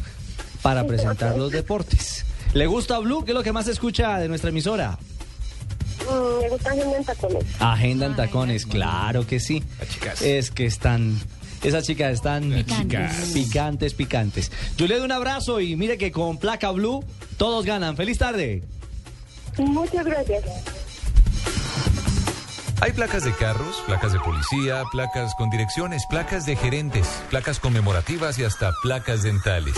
para presentar los deportes. ¿Le gusta Blue? ¿Qué es lo que más se escucha de nuestra emisora? Mm, me gusta Agenda en Tacones. Agenda en tacones, claro que sí. Es que están... Esas chicas están chicas. picantes, picantes. Juliet, un abrazo y mire que con placa blue todos ganan. ¡Feliz tarde! Muchas gracias. Hay placas de carros, placas de policía, placas con direcciones, placas de gerentes, placas conmemorativas y hasta placas dentales.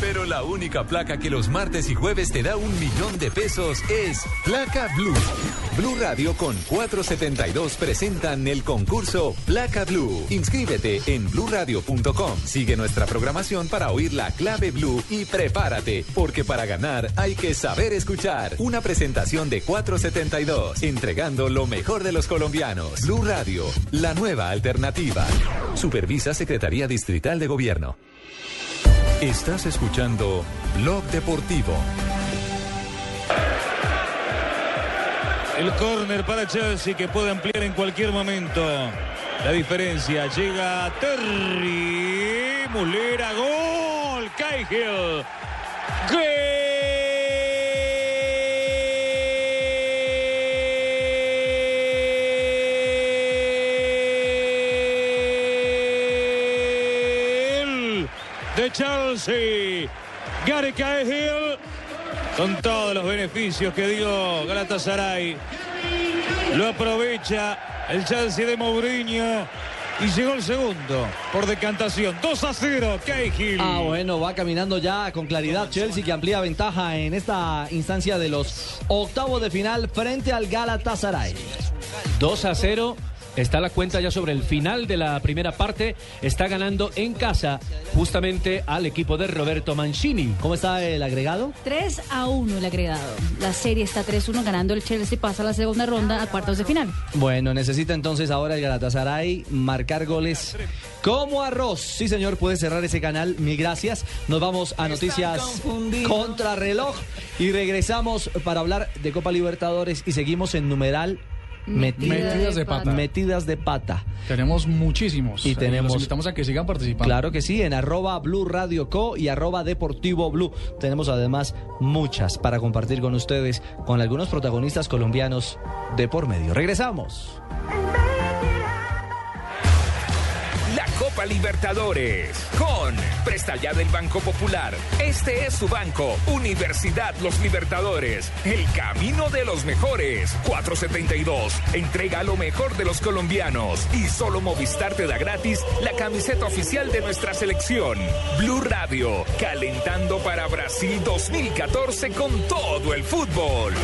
Pero la única placa que los martes y jueves te da un millón de pesos es Placa Blue. Blue Radio con 472 presentan el concurso Placa Blue. Inscríbete en bluradio.com. Sigue nuestra programación para oír la clave Blue y prepárate, porque para ganar hay que saber escuchar. Una presentación de 472, entregando lo mejor de los colombianos. Blue Radio, la nueva alternativa. Supervisa Secretaría Distrital de Gobierno. Estás escuchando Blog Deportivo. El córner para Chelsea que puede ampliar en cualquier momento. La diferencia llega Terry. Mulera, gol. Cahill. Gol de Chelsea. Gary Cahill con todos los beneficios que dio Galatasaray. Lo aprovecha el Chelsea de Mourinho. Y llegó el segundo por decantación. 2 a 0, Cahill. Ah, bueno, va caminando ya con claridad Chelsea que amplía ventaja en esta instancia de los octavos de final frente al Galatasaray. 2 a 0. Está la cuenta ya sobre el final de la primera parte. Está ganando en casa justamente al equipo de Roberto Mancini. ¿Cómo está el agregado? 3 a 1 el agregado. La serie está 3-1 ganando el Chelsea pasa a la segunda ronda a cuartos de final. Bueno, necesita entonces ahora el Galatasaray marcar goles como arroz. Sí, señor, puede cerrar ese canal. Mil gracias. Nos vamos a noticias contra reloj y regresamos para hablar de Copa Libertadores y seguimos en numeral Metidas, Metidas de pata. Metidas de pata. Tenemos muchísimos. Y Eh, tenemos- Los invitamos a que sigan participando. Claro que sí, en arroba Blue Radio Co y arroba Deportivo Blue. Tenemos además muchas para compartir con ustedes, con algunos protagonistas colombianos de por medio. Regresamos. Libertadores con Presta Ya del Banco Popular. Este es su banco, Universidad Los Libertadores. El camino de los mejores. 472. Entrega lo mejor de los colombianos. Y solo Movistar te da gratis la camiseta oficial de nuestra selección. Blue Radio, calentando para Brasil 2014 con todo el fútbol.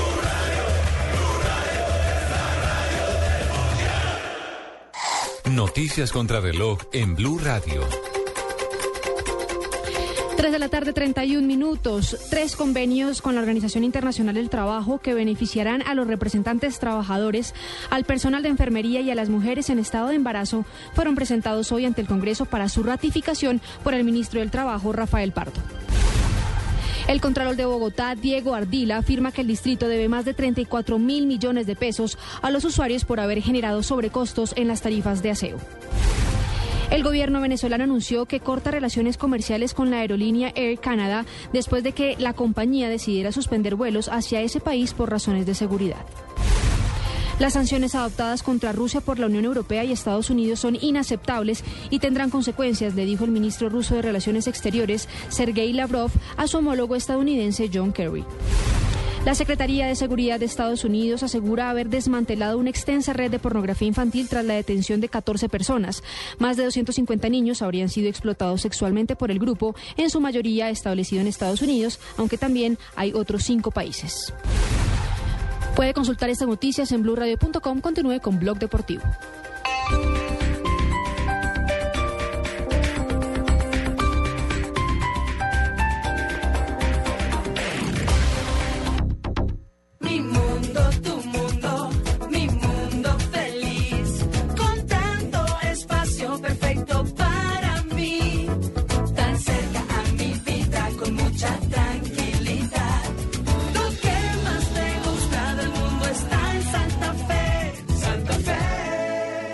Noticias contra reloj en Blue Radio. 3 de la tarde, 31 minutos. Tres convenios con la Organización Internacional del Trabajo que beneficiarán a los representantes trabajadores, al personal de enfermería y a las mujeres en estado de embarazo fueron presentados hoy ante el Congreso para su ratificación por el ministro del Trabajo, Rafael Pardo. El Contralor de Bogotá, Diego Ardila, afirma que el distrito debe más de 34 mil millones de pesos a los usuarios por haber generado sobrecostos en las tarifas de aseo. El gobierno venezolano anunció que corta relaciones comerciales con la aerolínea Air Canada después de que la compañía decidiera suspender vuelos hacia ese país por razones de seguridad. Las sanciones adoptadas contra Rusia por la Unión Europea y Estados Unidos son inaceptables y tendrán consecuencias, le dijo el ministro ruso de Relaciones Exteriores, Sergei Lavrov, a su homólogo estadounidense John Kerry. La Secretaría de Seguridad de Estados Unidos asegura haber desmantelado una extensa red de pornografía infantil tras la detención de 14 personas. Más de 250 niños habrían sido explotados sexualmente por el grupo, en su mayoría establecido en Estados Unidos, aunque también hay otros cinco países. Puede consultar estas noticias en blurradio.com. Continúe con Blog Deportivo.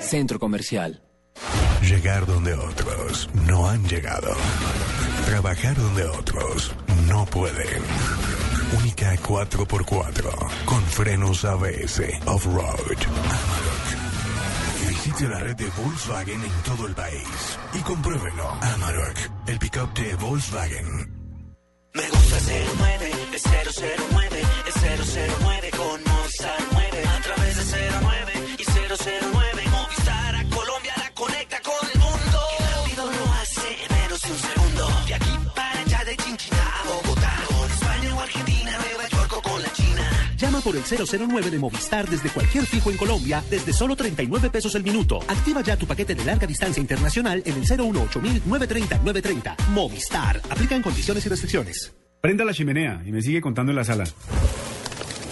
Centro Comercial. Llegar donde otros no han llegado. Trabajar donde otros no pueden. Única 4x4 con frenos ABS off-road. Amarok. Visite la red de Volkswagen en todo el país y compruébelo. Amarok, el pickup de Volkswagen. Me gusta 09, es 009, es 009 con Mozart por el 009 de Movistar desde cualquier fijo en Colombia desde solo 39 pesos el minuto. Activa ya tu paquete de larga distancia internacional en el 018 930 930. Movistar. Aplican condiciones y restricciones. Prenda la chimenea y me sigue contando en la sala.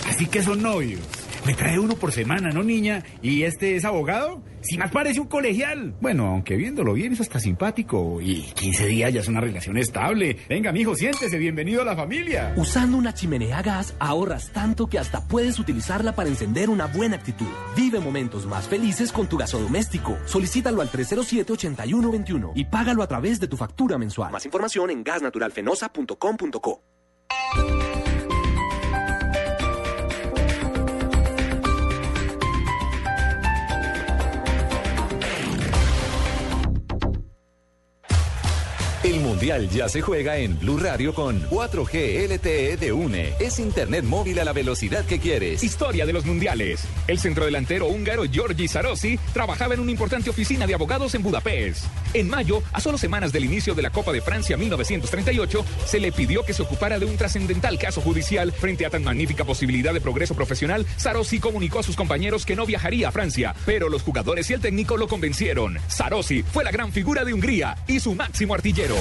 Así que son novios. Me trae uno por semana, ¿no, niña? ¿Y este es abogado? Si más parece un colegial. Bueno, aunque viéndolo bien es hasta simpático. Y 15 días ya es una relación estable. Venga, mijo, siéntese. Bienvenido a la familia. Usando una chimenea gas ahorras tanto que hasta puedes utilizarla para encender una buena actitud. Vive momentos más felices con tu gasodoméstico. Solicítalo al 307-8121 y págalo a través de tu factura mensual. Más información en gasnaturalfenosa.com.co. El Mundial ya se juega en Blue Radio con 4G LTE de UNE. Es internet móvil a la velocidad que quieres. Historia de los mundiales. El centrodelantero húngaro Giorgi Sarossi trabajaba en una importante oficina de abogados en Budapest. En mayo, a solo semanas del inicio de la Copa de Francia 1938, se le pidió que se ocupara de un trascendental caso judicial. Frente a tan magnífica posibilidad de progreso profesional, Sarossi comunicó a sus compañeros que no viajaría a Francia, pero los jugadores y el técnico lo convencieron. Sarossi fue la gran figura de Hungría y su máximo artillero.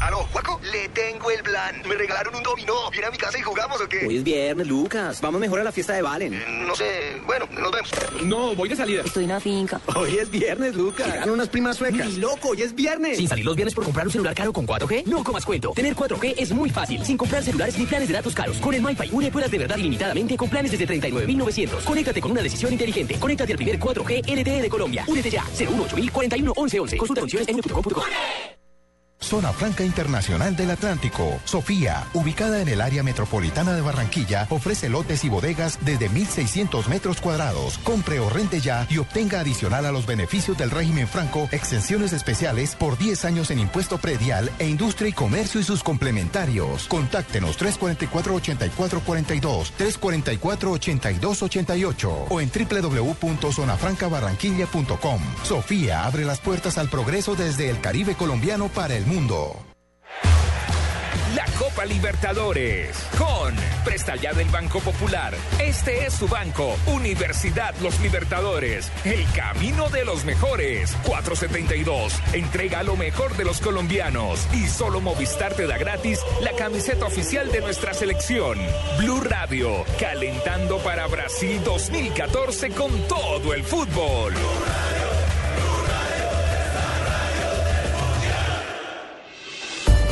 Aló, Juaco, le tengo el plan. Me regalaron un dominó. ¿Viene a mi casa y jugamos o qué? Hoy es viernes, Lucas. Vamos mejor a la fiesta de Valen. No sé. Bueno, nos vemos. No, voy de salida. Estoy en la finca. Hoy es viernes, Lucas. Llegan unas primas suecas. Ni loco, hoy es viernes. Sin salir los viernes por comprar un celular caro con 4G, no comas cuento. Tener 4G es muy fácil. Sin comprar celulares ni planes de datos caros. Con el MyFi Une puedas de verdad ilimitadamente con planes desde 39.900. Conéctate con una decisión inteligente. Conéctate al primer 4G LTE de Colombia. Únete ya. 018 41 11 11. Consulta condiciones en. Zona Franca Internacional del Atlántico. Sofía, ubicada en el área metropolitana de Barranquilla, ofrece lotes y bodegas desde 1.600 metros cuadrados. Compre o rente ya y obtenga adicional a los beneficios del régimen franco exenciones especiales por 10 años en impuesto predial e industria y comercio y sus complementarios. Contáctenos 344-8442, 344-8288 o en www.zonafrancabarranquilla.com. Sofía abre las puertas al progreso desde el Caribe colombiano para el. La Copa Libertadores con Presta Ya del Banco Popular. Este es su banco, Universidad Los Libertadores. El camino de los mejores. 472. Entrega lo mejor de los colombianos. Y solo Movistar te da gratis la camiseta oficial de nuestra selección. Blue Radio, calentando para Brasil 2014 con todo el fútbol.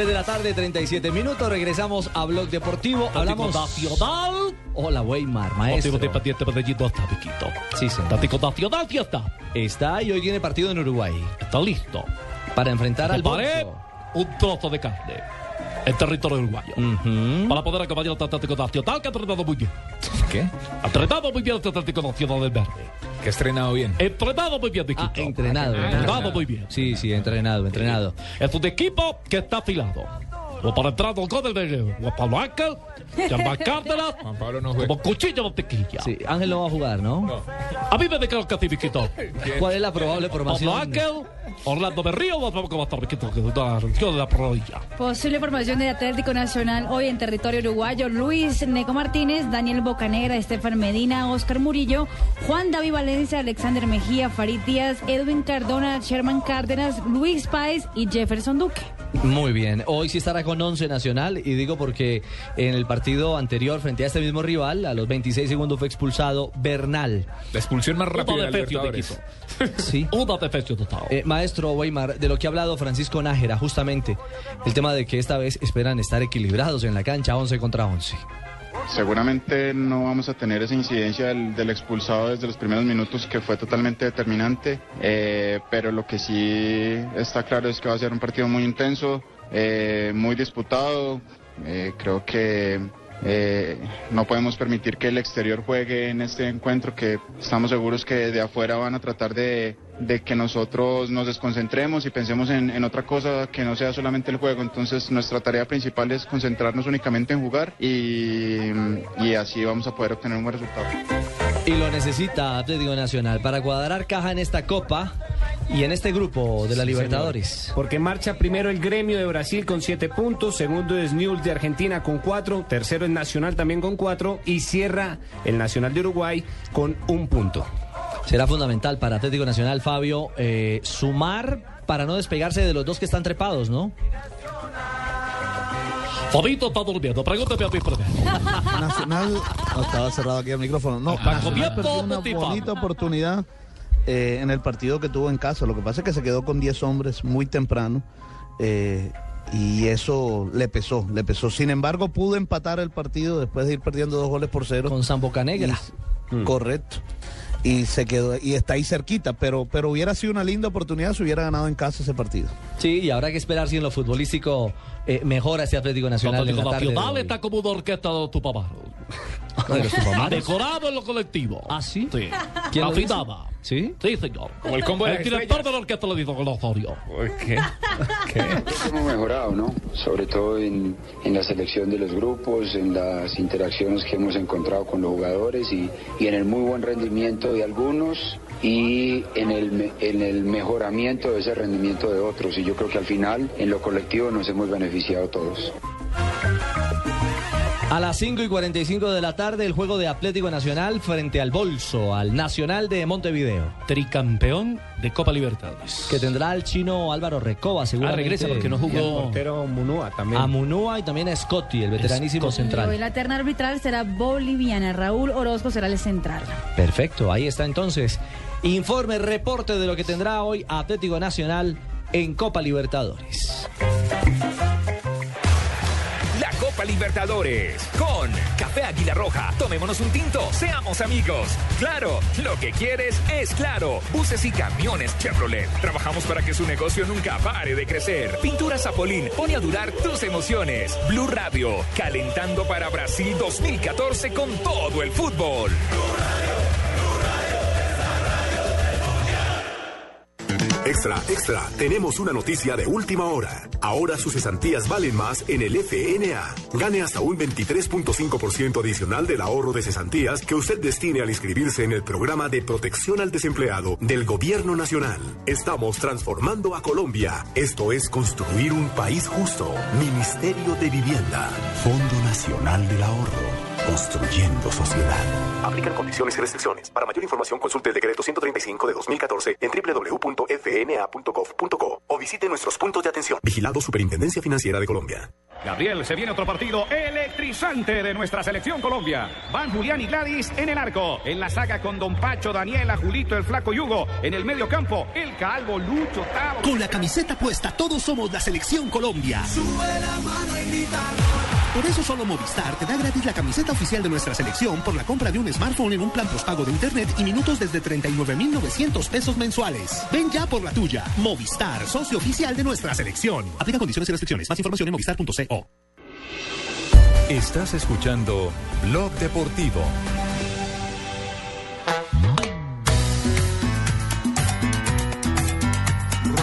3 de la tarde, 37 minutos. Regresamos a Blog Deportivo. Hablamos. Nacional. Hola, Weimar, maestro. Piquito. Sí, señor. Tático Nacional ya está. Está y hoy tiene partido en Uruguay. Está listo. Para enfrentar al Bolso. un trozo de carne en territorio uruguayo. Para poder acompañar al Atlético Nacional que ha entrenado muy bien. ¿Qué? Ha entrenado muy bien el Atlético Nacional del Verde. Que ha estrenado bien. Entrenado muy bien. Ah, entrenado. Entrenado muy bien. Sí, sí, entrenado, entrenado. Es un equipo que está afilado. O para entrar con el de Juan Pablo Ángel, Germán Cárdenas, Juan Pablo no juega. como cuchillo de mantequilla. Sí, Ángel no va a jugar, ¿no? A mí me declaro que sí, Piquito. ¿Cuál es la probable Pablo formación? Ángel, Orlando Berrío, o estar Piquito, que de la rodilla. Posible formación de Atlético Nacional hoy en territorio uruguayo. Luis Neco Martínez, Daniel Bocanegra, Estefan Medina, Oscar Murillo, Juan David Valencia, Alexander Mejía, Farid Díaz, Edwin Cardona, Sherman Cárdenas, Luis Páez y Jefferson Duque. Muy bien, hoy sí estará con 11 Nacional y digo porque en el partido anterior frente a este mismo rival, a los 26 segundos fue expulsado Bernal. La expulsión más rápida del Libertadores. Sí. Eh, maestro Weimar, de lo que ha hablado Francisco Nájera, justamente el tema de que esta vez esperan estar equilibrados en la cancha 11 contra 11. Seguramente no vamos a tener esa incidencia del, expulsado desde los primeros minutos que fue totalmente determinante, eh, pero lo que sí está claro es que va a ser un partido muy intenso, eh, muy disputado. Eh, creo que no podemos permitir que el exterior juegue en este encuentro, que estamos seguros que de afuera van a tratar de, de que nosotros nos desconcentremos y pensemos en, en otra cosa que no sea solamente el juego. Entonces nuestra tarea principal es concentrarnos únicamente en jugar y, y así vamos a poder obtener un buen resultado. Y lo necesita Atlético Nacional para cuadrar caja en esta copa y en este grupo de la Sí, Libertadores. señor. Porque marcha primero el gremio de Brasil con siete puntos, segundo es Newell's de Argentina con cuatro, tercero es Nacional también con cuatro y cierra el Nacional de Uruguay con un punto. Será fundamental para Atlético Nacional, Fabio, eh, sumar para no despegarse de los dos que están trepados, ¿no? Fabito está durmiendo. Pregúntame a mí primero. Nacional. No, estaba cerrado aquí el micrófono. No, Nacional perdió una bonita oportunidad eh, en el partido que tuvo en casa. Lo que pasa es que se quedó con 10 hombres muy temprano. eh, y eso le pesó, le pesó. Sin embargo, pudo empatar el partido después de ir perdiendo dos goles por cero. Con San Bocanegra. Y- Correcto. Y se quedó, y está ahí cerquita, pero, pero hubiera sido una linda oportunidad si hubiera ganado en casa ese partido. Sí, y habrá que esperar si en lo futbolístico eh, mejora este Atlético Nacional en Atlético de Nacional hoy. está como una orquesta de tu papá. ¿De Tupamaros? Decorado en lo colectivo. ¿Ah, sí? Sí. ¿Quién? Afinada. ¿Sí? Sí, señor. Como el combo de El director estrellas. de la orquesta lo dijo con Osorio. ¿Qué? Hemos mejorado, ¿no? Sobre todo en, en la selección de los grupos, en las interacciones que hemos encontrado con los jugadores y, y en el muy buen rendimiento de algunos y en el, en el mejoramiento de ese rendimiento de otros. Y yo creo que al final, en lo colectivo, nos hemos beneficiado todos. A las 5 y 45 de la tarde, el juego de Atlético Nacional frente al Bolso, al Nacional de Montevideo. Tricampeón de Copa Libertadores. Que tendrá al chino Álvaro Recoba, seguramente. Ah, regresa porque no jugó. Y el portero Munúa también. A Munúa y también a Scotty, el veteranísimo Y central. la terna arbitral será boliviana. Raúl Orozco será el central. Perfecto, ahí está entonces. Informe, reporte de lo que tendrá hoy Atlético Nacional en Copa Libertadores. La Copa Libertadores con Café Águila Roja. Tomémonos un tinto, seamos amigos. Claro, lo que quieres es claro. Buses y camiones Chevrolet. Trabajamos para que su negocio nunca pare de crecer. Pintura Zapolín pone a durar tus emociones. Blue Radio, calentando para Brasil 2014 con todo el fútbol. Extra, extra, tenemos una noticia de última hora. Ahora sus cesantías valen más en el FNA. Gane hasta un 23.5% adicional del ahorro de cesantías que usted destine al inscribirse en el programa de protección al desempleado del Gobierno Nacional. Estamos transformando a Colombia. Esto es construir un país justo. Ministerio de Vivienda. Fondo Nacional del Ahorro. Construyendo sociedad. Aplican condiciones y restricciones. Para mayor información consulte el decreto 135 de 2014 en www.fna.gov.co o visite nuestros puntos de atención. Vigilado Superintendencia Financiera de Colombia. Gabriel, se viene otro partido electrizante de nuestra selección Colombia. Van Julián y Gladys en el arco. En la saga con Don Pacho, Daniela, Julito, el Flaco Yugo. En el medio campo, el Calvo, Lucho, Tavo. Con la camiseta puesta, todos somos la selección Colombia. Por eso solo Movistar te da gratis la camiseta oficial de nuestra selección por la compra de un smartphone en un plan postpago de internet y minutos desde 39,900 pesos mensuales. Ven ya por la tuya. Movistar, socio oficial de nuestra selección. Aplica condiciones y restricciones. Más información en movistar.co. Estás escuchando Blog Deportivo.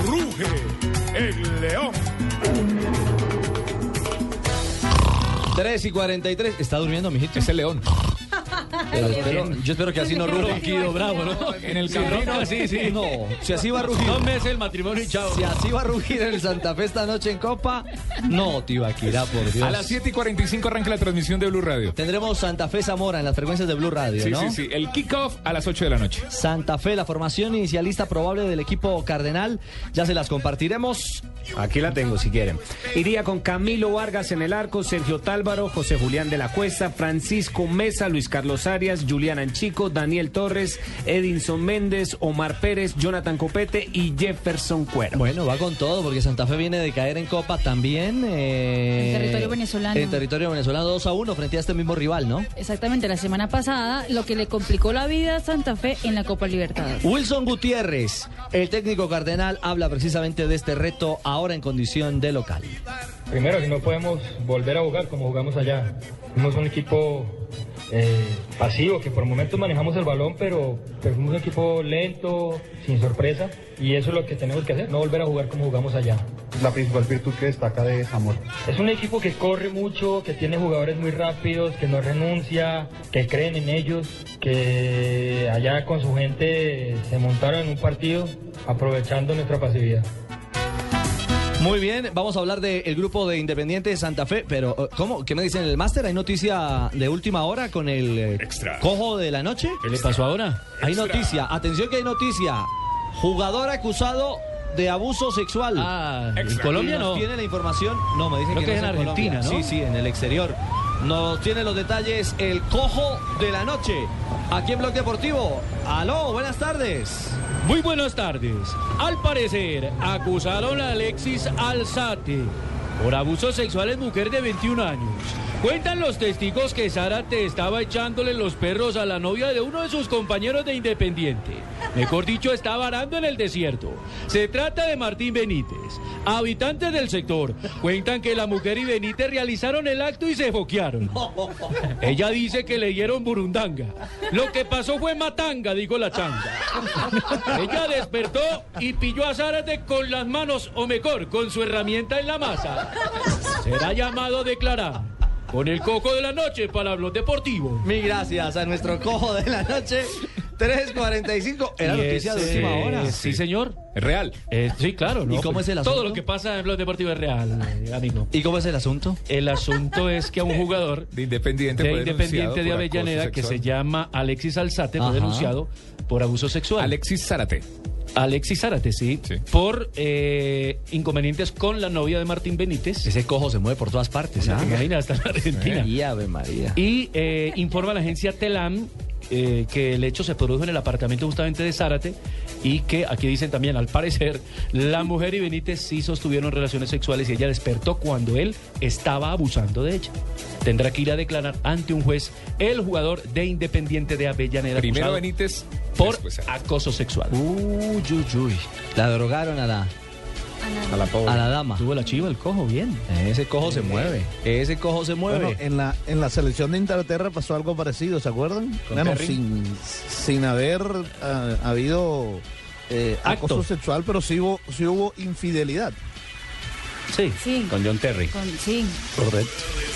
Ruge el león. 3 y 43. ¿Está durmiendo, mijito? Es el león. Pero espero- yo espero que así no ruja. Ronquido bravo, ¿no? En el Sí, camerino. ronca, sí, sí. No, si así va a rugir. Dos meses el matrimonio y chao. Si así va a rugir en el Santa Fe esta noche en Copa, no, Tibaquirá, por Dios. A las 7 y 45 arranca la transmisión de Blue Radio. Tendremos Santa Fe Zamora en las frecuencias de Blue Radio, Sí, ¿no? sí, sí. El kickoff a las 8 de la noche. Santa Fe, la formación inicialista probable del equipo cardenal. Ya se las compartiremos. Aquí la tengo si quieren. Iría con Camilo Vargas en el arco, Sergio Tálvaro, José Julián de la Cuesta, Francisco Mesa, Luis Carlos Arias, Julián Anchico, Daniel Torres, Edinson Méndez, Omar Pérez, Jonathan Copete y Jefferson Cuero. Bueno, va con todo porque Santa Fe viene de caer en Copa también. eh, En territorio venezolano. En territorio venezolano 2 a 1 frente a este mismo rival, ¿no? Exactamente, la semana pasada, lo que le complicó la vida a Santa Fe en la Copa Libertadores. Wilson Gutiérrez, el técnico cardenal, habla precisamente de este reto ahora en condición de local. Primero, que no podemos volver a jugar como jugamos allá. Fuimos un equipo eh, pasivo, que por momentos manejamos el balón, pero, pero fuimos un equipo lento, sin sorpresa, y eso es lo que tenemos que hacer, no volver a jugar como jugamos allá. La principal virtud que destaca de Zamora. Es un equipo que corre mucho, que tiene jugadores muy rápidos, que no renuncia, que creen en ellos, que allá con su gente se montaron en un partido aprovechando nuestra pasividad. Muy bien, vamos a hablar del grupo de Independiente de Santa Fe, pero eh, ¿cómo? ¿Qué me dicen en el máster? ¿Hay noticia de última hora con el eh, cojo de la noche? ¿Qué le pasó ahora? Hay noticia, atención que hay noticia. Jugador acusado de abuso sexual. Ah, ¿en Colombia no? Tiene la información, no, me dicen Creo que, que no es en Colombia. Argentina, ¿no? Sí, sí, en el exterior. Nos tiene los detalles el cojo de la noche. Aquí en Blog Deportivo. Aló, buenas tardes. Muy buenas tardes. Al parecer, acusaron a Alexis Alzate por abusos sexuales mujer de 21 años. Cuentan los testigos que Zárate estaba echándole los perros a la novia de uno de sus compañeros de Independiente. Mejor dicho, estaba arando en el desierto. Se trata de Martín Benítez. Habitantes del sector cuentan que la mujer y Benítez realizaron el acto y se foquearon. Ella dice que le dieron burundanga. Lo que pasó fue matanga, dijo la changa. Ella despertó y pilló a Zárate con las manos, o mejor, con su herramienta en la masa. Será llamado a declarar con el coco de la noche para Blog Deportivo. Mil gracias a nuestro cojo de la noche. 3.45. Era Y noticia de última eh, hora. Sí, señor. Es real. Eh, sí, claro. ¿no? ¿Y cómo es el asunto? Todo lo que pasa en Blog Deportivo es real, eh, amigo. ¿Y cómo es el asunto? El asunto es que a un jugador De Independiente de Independiente de Avellaneda que se llama Alexis Alzate fue denunciado por abuso sexual. Alexis Zárate. Alexis Zárate, sí, por eh, inconvenientes con la novia de Martín Benítez. Ese cojo se mueve por todas partes. ¿ah? Imagina, hasta en Argentina. Y Ave María. Y eh, informa la agencia Telam eh, que el hecho se produjo en el apartamento justamente de Zárate y que aquí dicen también, al parecer, la mujer y Benítez sí sostuvieron relaciones sexuales y ella despertó cuando él estaba abusando de ella. Tendrá que ir a declarar ante un juez el jugador de Independiente de Avellaneda. Primero Benítez, por después acoso sexual. Uy, uy, uy. La drogaron a la, A la pobre. a la dama. Tuvo la chiva, el cojo, bien. Ese cojo se mueve. Ese cojo se mueve. Bueno, en la, en la selección de Inglaterra pasó algo parecido, ¿se acuerdan? ¿Con Bueno, sin, sin haber ah, habido eh, Acto. acoso sexual, pero sí hubo, sí hubo infidelidad. Sí. Sí. Con John Terry. Con, sí. Correcto.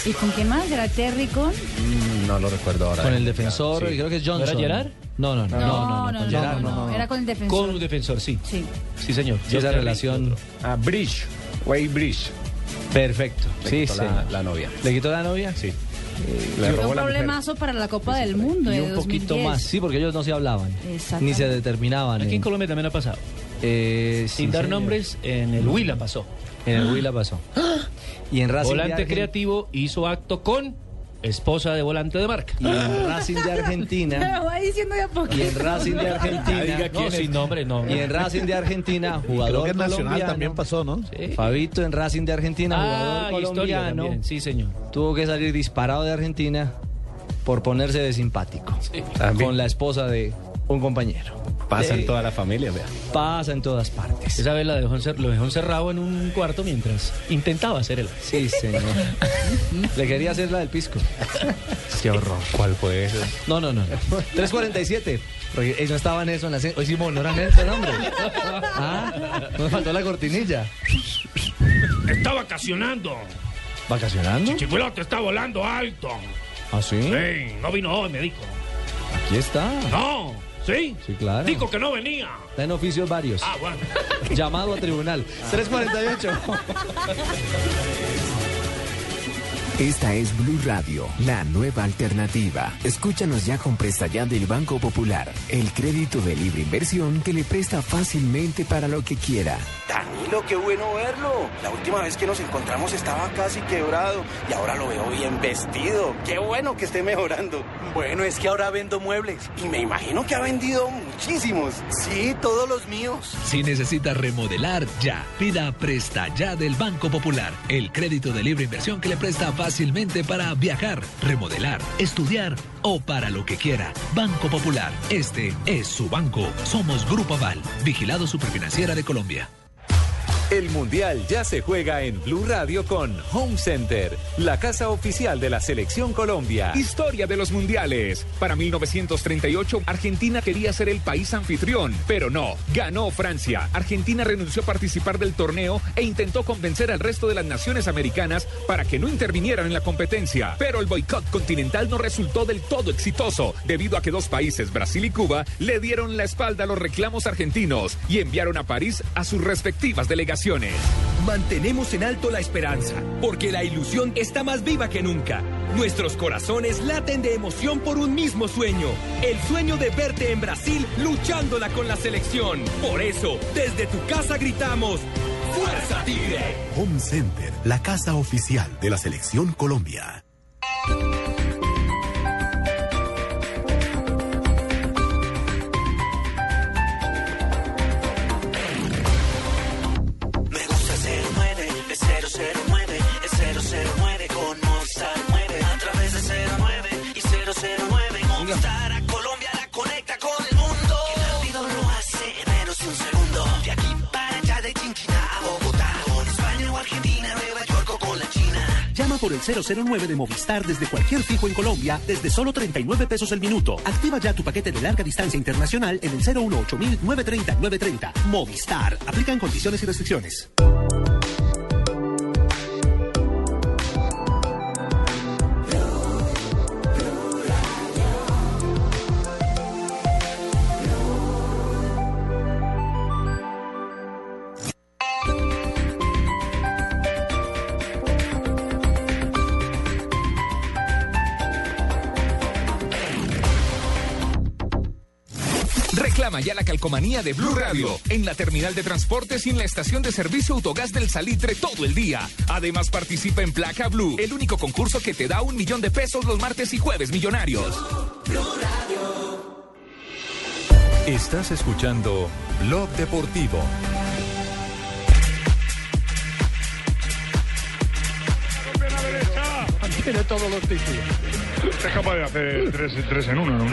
¿Y con qué más? ¿Era Terry con? Mm, no lo recuerdo ahora. con el defensor, Sí. creo que es ¿No Johnson. era Gerard? No, no, no. No, No, no, no, no, no, no. no, Era con el defensor. Con un defensor, sí. Sí. Sí, señor. Sí, esa relación. A Bridge. Way Bridge. Perfecto. Le Sí, quitó sí. la, la novia. ¿Le quitó la novia? Sí. Fue Le un robó la mujer. problemazo para la Copa del Mundo Y de un poquito 2010. más. Sí, porque ellos no se hablaban. Ni se determinaban. Aquí en en- Colombia también ha pasado. eh, sí, Sin dar señor. nombres, en el Huila pasó. En el Huila pasó. Y en Racing de Volante Argen- creativo hizo acto con esposa de volante de marca. Y en Racing de Me Argentina. lo va diciendo de a poco. Y en Racing de Argentina. Diga quién No, sin nombre, no. Y en Racing de Argentina, Creo jugador que en Nacional colombiano. también pasó, ¿no? Sí. Fabito en Racing de Argentina, Ah, jugador colombiano. Sí, señor. Tuvo que salir disparado de Argentina por ponerse de simpático. También. Con la esposa de un compañero. Pasa Sí. en toda la familia, vea. Pasa en todas partes. Esa vez la dejó encer- lo dejó encerrado en un cuarto mientras intentaba hacer el. Sí, señor. Le quería hacer la del pisco. Qué horror. ¿Cuál fue eso? No, no, no. no. 3.47. Porque ellos no estaban en eso en la ce- Hoy sí, no era Nelson, hombre. Ah, no me faltó la cortinilla. Está vacacionando. ¿Vacacionando? Chichicuilote está volando alto. ¿Ah, sí? Ey, no vino hoy, me dijo. Aquí está. No, ¿sí? Sí, claro. Dijo que no venía. Está en oficios varios. Ah, bueno. Llamado a tribunal. 3.48. Esta es Blue Radio, la nueva alternativa. Escúchanos ya con presta ya del Banco Popular, el crédito de libre inversión que le presta fácilmente para lo que quiera. Danilo, qué bueno verlo. La última vez que nos encontramos estaba casi quebrado y ahora lo veo bien vestido. Qué bueno que esté mejorando. Bueno, es que ahora vendo muebles y me imagino que ha vendido muchísimos. Sí, todos los míos. Si necesita remodelar, ya. Pida Presta Ya del Banco Popular. El crédito de libre inversión que le presta fácilmente para viajar, remodelar, estudiar o para lo que quiera. Banco Popular. Este es su banco. Somos Grupo Aval. Vigilado Superfinanciera de Colombia. El Mundial ya se juega en Blue Radio con Home Center, la casa oficial de la Selección Colombia. Historia de los mundiales. Para 1938, Argentina quería ser el país anfitrión, pero no. Ganó Francia. Argentina renunció a participar del torneo e intentó convencer al resto de las naciones americanas para que no intervinieran en la competencia. Pero el boicot continental no resultó del todo exitoso, debido a que dos países, Brasil y Cuba, le dieron la espalda a los reclamos argentinos y enviaron a París a sus respectivas delegaciones. Mantenemos en alto la esperanza, porque la ilusión está más viva que nunca. Nuestros corazones laten de emoción por un mismo sueño, el sueño de verte en Brasil luchándola con la selección. Por eso, desde tu casa gritamos, ¡Fuerza Tigre! Home Center, la casa oficial de la Selección Colombia. Por el 009 de Movistar desde cualquier fijo en Colombia desde solo 39 pesos el minuto. Activa ya tu paquete de larga distancia internacional en el 018 930 930. Movistar. Aplican condiciones y restricciones. Calcomanía de Blue Radio en la terminal de transportes y en la estación de servicio Autogás del Salitre todo el día. Además participa en Placa Blue, el único concurso que te da un millón de pesos los martes y jueves millonarios. Estás escuchando Blog Deportivo. Tiene todos los títulos. Es capaz de hacer tres, tres en uno, ¿no?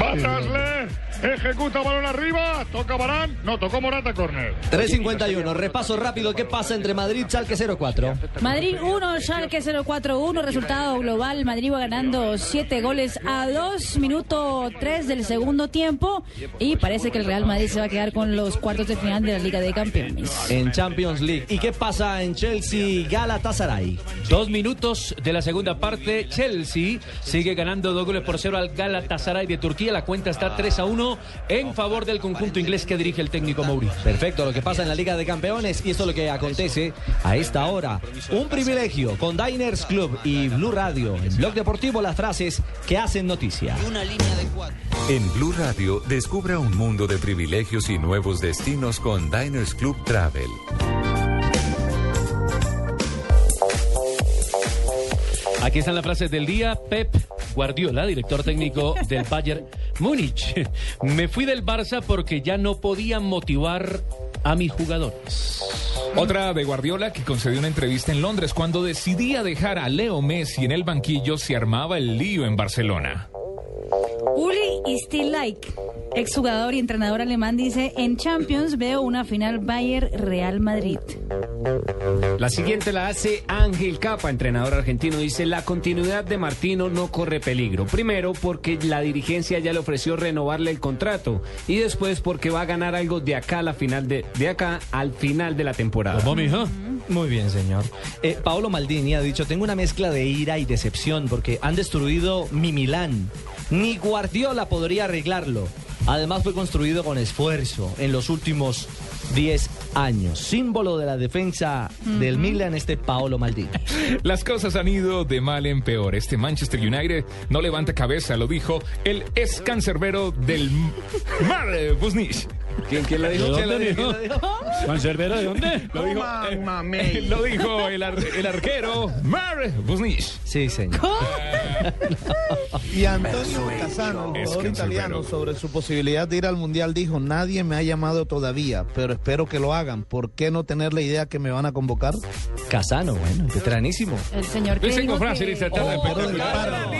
Batasle, ejecuta balón arriba, toca Barán, no, tocó Morata, córner. 3.51, repaso rápido, ¿qué pasa entre Madrid, Chalque 04? Madrid 1, Schalke 0-4-1, resultado global, Madrid va ganando 7 goles a 2, minuto 3 del segundo tiempo y parece que el Real Madrid se va a quedar con los cuartos de final de la Liga de Campeones. En Champions League. ¿Y qué pasa en Chelsea, Galatasaray? Dos minutos de la segunda parte. Chelsea sigue ganando dos goles por cero al Galatasaray de Turquía. La cuenta está 3 a 1 en favor del conjunto inglés que dirige el técnico Mourinho. Perfecto, lo que pasa en la Liga de Campeones y esto es lo que acontece a esta hora. Un privilegio con Diners Club y Blue Radio. En Blog Deportivo las frases que hacen noticia. En Blue Radio, descubra un mundo de privilegios y nuevos destinos con Diners Club Travel. Aquí están las frases del día. Pep Guardiola, director técnico del Bayern Múnich. Me fui del Barça porque ya no podía motivar a mis jugadores. Otra de Guardiola que concedió una entrevista en Londres cuando decidía dejar a Leo Messi en el banquillo se armaba el lío en Barcelona. Uli still like, exjugador y entrenador alemán, dice, en Champions veo una final Bayern-Real Madrid. La siguiente la hace Ángel Capa, entrenador argentino. Dice, la continuidad de Martino no corre peligro. Primero, porque la dirigencia ya le ofreció renovarle el contrato. Y después, porque va a ganar algo de acá a la final de, de acá al final de la temporada. Muy bien, señor. Eh, Paolo Maldini ha dicho, tengo una mezcla de ira y decepción porque han destruido mi Milán. Ni Guardiola podría arreglarlo. Además fue construido con esfuerzo en los últimos 10 años. Símbolo de la defensa del Milan, este Paolo Maldini. Las cosas han ido de mal en peor. Este Manchester United no levanta cabeza, lo dijo el ex cancerbero del Mar Busnich. ¿Quién, quién lo dijo? ¿De ¿Quién lo dónde? dijo? ¿Quién lo dijo? ¿Cancerbero de dónde? Lo dijo, eh, lo dijo el, ar- el arquero Mar Busnich. Sí, señor. Y Antonio Casano, el jugador italiano, sobre su posibilidad de ir al Mundial, dijo, nadie me ha llamado todavía, pero espero que lo hagan. ¿Por qué no tener la idea que me van a convocar? Casano, bueno, veteranísimo. El señor que con frase que- Oh, espectacular.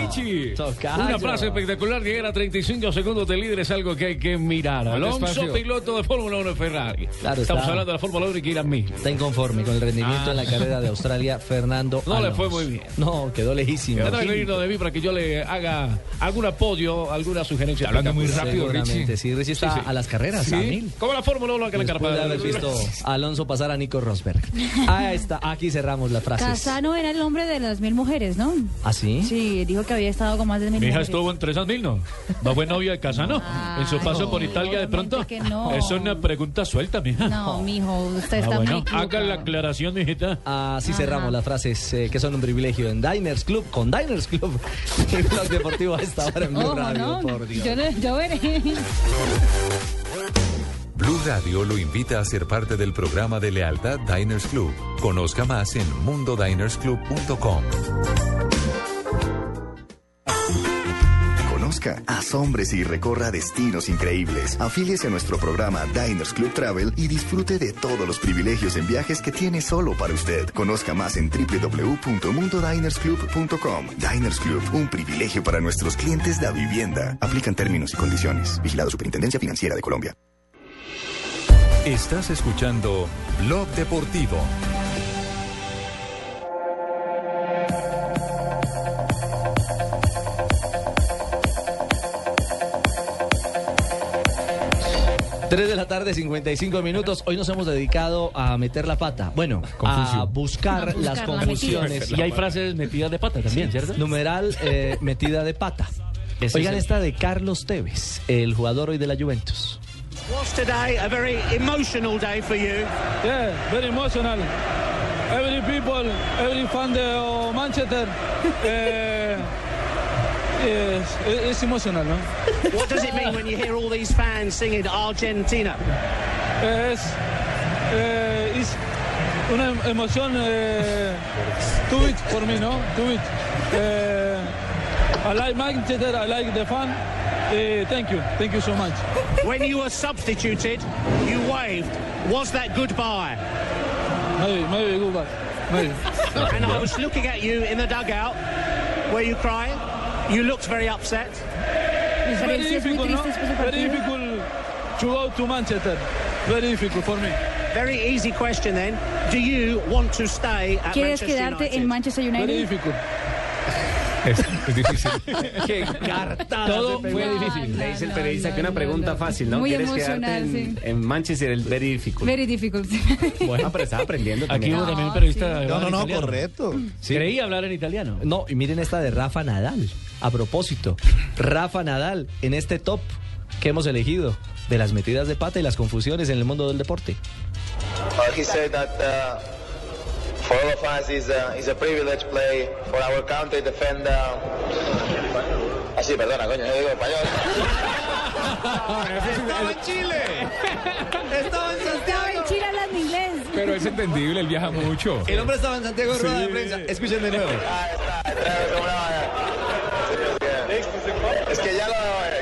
Una frase espectacular, llegar a 35 segundos de líder es algo que hay que mirar. Alonso. Piloto de Fórmula 1 de Ferrari. Claro, Estamos está- hablando de la Fórmula 1 y que ir a mil. Está inconforme con el rendimiento Ah. en la carrera de Australia, Fernando. No le Alonso. fue muy bien. No, quedó lejísimo. Tendrá que irnos de mí para que yo le haga algún apoyo, alguna sugerencia. Hablando muy rápido, Seguramente, sí, Richie está a las carreras, Sí. a mil. Como la Fórmula 1 que la Después de carpa. haber visto a Alonso pasar a Nico Rosberg. Ah, está, aquí cerramos las frases. Casano era el hombre de las mil mujeres, ¿no? ¿Ah, sí? Sí, dijo que había estado con más de mil Mi hija mujeres. estuvo entre esas mil, ¿no? ¿No fue novia de Casano? en su paso por Italia de pronto. que no. Es una pregunta suelta, mija. No, mijo, usted Ah, está bueno, muy equivocado. haga la aclaración, mijita. Así cerramos las frases eh, que son un privilegio en Diners Club, con Diners Club. El blog deportivo a esta hora en Blue Ojo, Radio, ¿no? por Dios. Yo, yo veré. Blue Radio lo invita a ser parte del programa de lealtad Diners Club. Conozca más en mundodinersclub.com. Conozca, asómbrese y recorra destinos increíbles. Afíliese a nuestro programa Diners Club Travel y disfrute de todos los privilegios en viajes que tiene solo para usted. Conozca más en www.mundodinersclub.com. Diners Club, un privilegio para nuestros clientes de vivienda. Aplican términos y condiciones. Vigilado Superintendencia Financiera de Colombia. Estás escuchando Blog Deportivo. Tres de la tarde, 55 minutos. Hoy nos hemos dedicado a meter la pata. Bueno, a Confusión. buscar, A buscar las la confusiones. Y hay frases metidas de pata también, ¿cierto? Numeral eh, metida de pata. Ese Oigan es esta de Carlos Tevez, el jugador hoy de la Juventus. Was today a very emotional day for you? Yeah, very emotional. Every people, every fan de Manchester, eh, yes, it- it's emotional, no? What does it mean when you hear all these fans singing Argentina? Es, eh, es una em- emoción too big for me, no? Too big. Eh, I like Manchester, I like the fan. Eh, thank you, thank you so much. When you were substituted, you waved. Was that goodbye? Maybe, maybe, goodbye. Maybe. and I was looking at you in the dugout. Were you crying? You looked very upset. It's very difficult, no? Very difficult to go to Manchester. Very difficult for me. Very easy question then. Do you want to stay at ¿Quieres Manchester quedarte United? en Manchester United? Very difficult. Es, es difícil. Qué carta. Todo fue difícil. Le dice el periodista que una pregunta fácil, ¿no? Muy ¿Quieres emocional, quedarte en, sí. en Manchester? El very difficult. Very difficult. Bueno, pero estaba aprendiendo Aquí también. hubo también un periodista. No, hablaba no, no, italiano. correcto. Sí. Creía hablar en italiano. No, y miren esta de Rafa Nadal. A propósito, Rafa Nadal en este top que hemos elegido de las metidas de pata y las confusiones en el mundo del deporte. Uh, he said that uh, for all of us is a, is a privilege play for our country, defend. Uh... Ah, sí, perdona, coño, yo digo español. Estaba en Chile. Estaba en Estaba en Chile hablando inglés. Pero es entendible, él viaja mucho. El hombre estaba en Santiago rueda Sí. de prensa. Escuchen de nuevo. Es que ya, lo,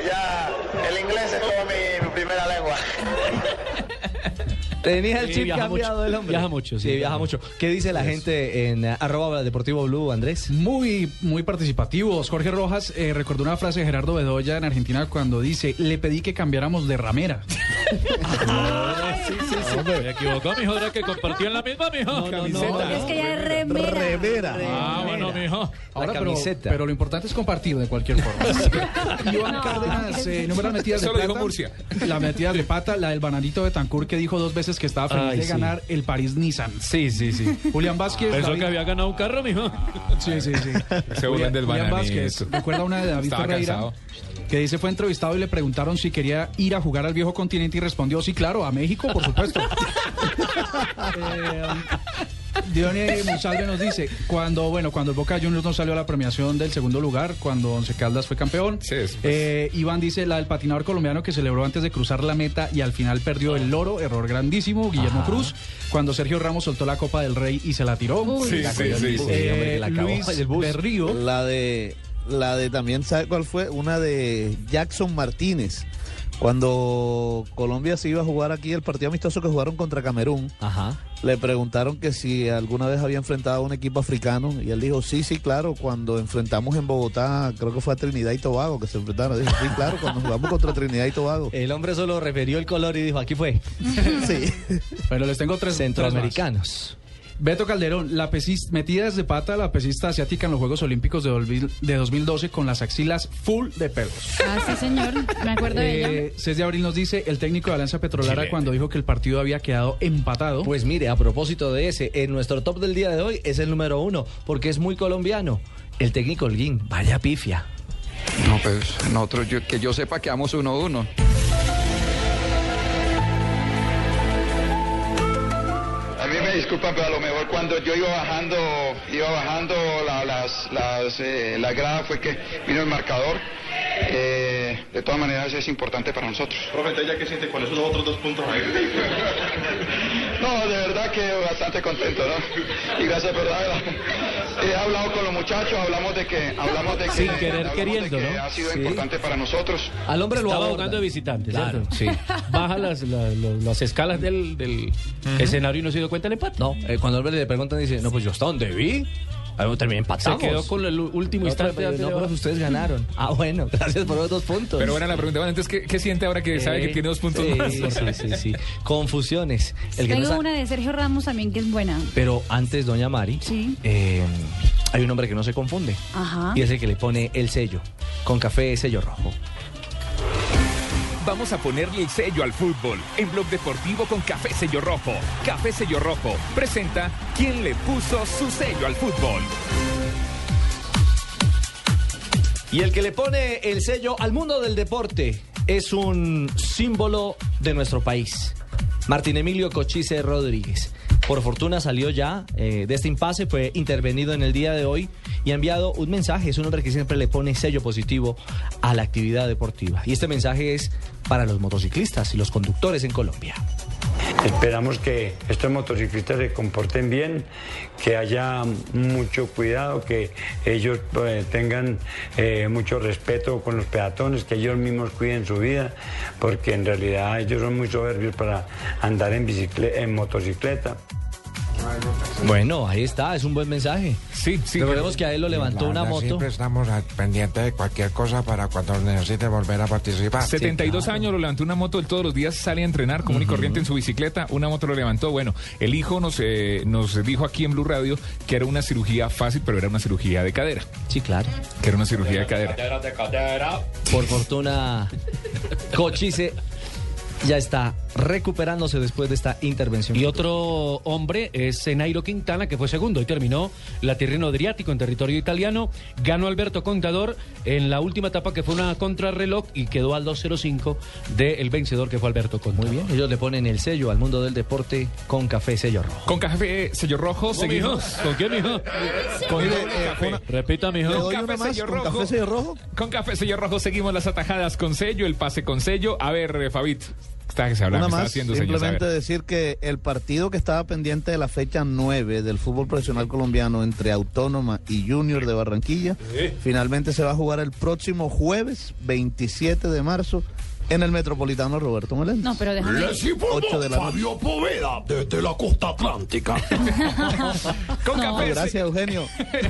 ya el inglés es como mi, mi primera lengua. Tenía el chip cambiado mucho. el hombre. Viaja mucho, sí. Sí, viaja mucho. ¿Qué dice la gente en eh, arroba deportivo blue, Andrés? Muy, muy participativos. Jorge Rojas eh, recordó una frase de Gerardo Bedoya en Argentina cuando dice, le pedí que cambiáramos de ramera. sí, sí, sí. Me equivocó, mijo. Era que compartían la misma, mijo. Camiseta. Es que ya es remera. Ah, bueno, mijo. Ahora, pero, camiseta. pero lo importante es compartir de cualquier forma. Iván No. Cárdenas, eh, número de metidas de Eso lo plata. dijo Murcia. La metida de pata, la del bananito de Tancur que dijo dos veces que estaba feliz Ay, de sí. ganar el París Nissan. Sí, sí, sí. Julián Vázquez. Pensó David- que había ganado un carro, mijo. Sí, sí, sí. Se burlan del Julián. Vázquez. Recuerda una de David Estaba Ferreira. cansado. Que dice fue entrevistado y le preguntaron si quería ir a jugar al viejo continente y respondió sí, claro, a México, por supuesto. eh, Diony Monsalve nos dice, cuando, bueno, cuando el Boca Juniors no salió a la premiación del segundo lugar, cuando Once Caldas fue campeón, eh, Iván dice la del patinador colombiano que celebró antes de cruzar la meta y al final perdió el loro, error grandísimo, Guillermo Cruz, cuando Sergio Ramos soltó la Copa del Rey y se la tiró. Uy. Sí, sí, sí, sí, Eh, la. Luis. Berrío. La de la de también, ¿sabe cuál fue? Una de Jackson Martínez. Cuando Colombia se iba a jugar aquí el partido amistoso que jugaron contra Camerún, Ajá. le preguntaron que si alguna vez había enfrentado a un equipo africano y él dijo, sí, sí, claro, cuando enfrentamos en Bogotá, creo que fue a Trinidad y Tobago que se enfrentaron. Dijo, sí, claro, cuando jugamos contra Trinidad y Tobago. El hombre solo refirió el color y dijo, aquí fue. sí. Pero les tengo tres Centroamericanos. Beto Calderón, la pesis- metidas de pata la pesista asiática en los Juegos Olímpicos de, dolvi- de 2012 con las axilas full de pelos. Ah, sí, señor. Me acuerdo de ella. Eh, 6 de abril nos dice el técnico de Alianza Petrolera cuando dijo que el partido había quedado empatado. Pues mire, a propósito de ese, en nuestro top del día de hoy es el número uno, porque es muy colombiano. El técnico Holguín, vaya pifia. No, pues nosotros, yo- que yo sepa, quedamos 1-1. A mí disculpan, pero a lo mejor cuando yo iba bajando, iba bajando la, las, las, eh, la grada fue que vino el marcador. Eh, de todas maneras es importante para nosotros. Profe, ¿ya qué siente con esos otros dos puntos ahí? No, de verdad que bastante contento, ¿no? Y gracias, verdad. He hablado con los muchachos, hablamos de que, hablamos de que, Sin querer queriendo, que ¿no? ha sido Sí. importante para nosotros. Al hombre lo Estaba jugando de visitante, Claro, ¿cierto? sí. Baja las, las escalas del, del escenario y no se dio cuenta del empate. No, eh, cuando hombre le preguntan dice, no, pues yo hasta donde vi, ahí terminé empatamos. Se quedó con el último instante no, de pero ustedes ganaron. Ah, bueno, gracias por los dos puntos. Pero bueno, la pregunta, bueno, entonces, ¿qué, qué siente ahora que sabe que Eh, tiene dos puntos sí, más? Sí, sí, sí. Confusiones. El que Tengo una de Sergio Ramos también que es buena. Pero antes, doña Mari, Sí. eh, hay un hombre que no se confunde. Ajá. Y es el que le pone el sello. Con café sello rojo. Vamos a ponerle el sello al fútbol en Blog Deportivo con Café Sello Rojo. Café Sello Rojo presenta quién le puso su sello al fútbol. Y el que le pone el sello al mundo del deporte es un símbolo de nuestro país. Martín Emilio Cochise Rodríguez. Por fortuna salió ya eh, de este impasse, fue intervenido en el día de hoy y ha enviado un mensaje. Es un hombre que siempre le pone sello positivo a la actividad deportiva. Y este mensaje es para los motociclistas y los conductores en Colombia. Esperamos que estos motociclistas se comporten bien, que haya mucho cuidado, que ellos eh, tengan eh, mucho respeto con los peatones, que ellos mismos cuiden su vida, porque en realidad ellos son muy soberbios para andar en, en motocicleta. Bueno, ahí está, es un buen mensaje. Sí, sí. Recordemos que a él lo levantó una moto. Siempre estamos al pendiente de cualquier cosa para cuando necesite volver a participar. 72 años lo levantó una moto, él todos los días sale a entrenar común y corriente en su bicicleta, una moto lo levantó. Bueno, el hijo nos, eh, nos dijo aquí en Blue Radio que era una cirugía fácil, pero era una cirugía de cadera. Sí, claro. Que era una cirugía de cadera. Por fortuna, Cochise ya está recuperándose después de esta intervención. Y otro hombre es Nairo Quintana, que fue segundo y terminó la Tirreno Adriático en territorio italiano. Ganó Alberto Contador en la última etapa, que fue una contrarreloj, y quedó al 2.05 del vencedor, que fue Alberto Contador. Muy bien, ellos le ponen el sello al mundo del deporte con café sello rojo. Con café sello rojo ¿Cómo, seguimos. mijo? ¿Con quién, mijo? Con eh, café. una- Repita, mijo. Con ¿Le doy café una más? sello ¿Con rojo. café sello rojo? Con café sello rojo seguimos las atajadas con sello, el pase con sello. A ver, eh, Fabit, está que se habla, Una me está más, haciendo señas. A simplemente decir que el partido que estaba pendiente de la fecha 9 del fútbol profesional colombiano entre Autónoma y Junior de Barranquilla, finalmente se va a jugar el próximo jueves 27 de marzo en el Metropolitano Roberto Meléndez. No, pero déjame. 8 de la. Fabio Poveda, desde la costa atlántica. Con No. café. Gracias, Eugenio.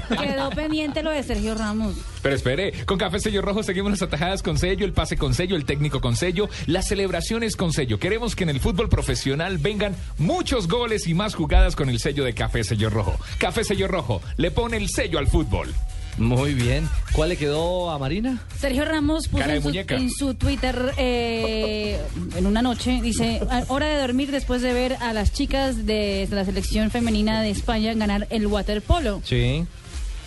Quedó pendiente lo de Sergio Ramos. Pero espere, con Café Sello Rojo seguimos las atajadas con sello, el pase con sello, el técnico con sello, las celebraciones con sello. Queremos que en el fútbol profesional vengan muchos goles y más jugadas con el sello de Café Sello Rojo. Café Sello Rojo le pone el sello al fútbol. Muy bien. ¿Cuál le quedó a Marina? Sergio Ramos puso de en su, en su Twitter eh, en una noche, dice, "A- hora de dormir después de ver a las chicas de la selección femenina de España ganar el waterpolo. Sí.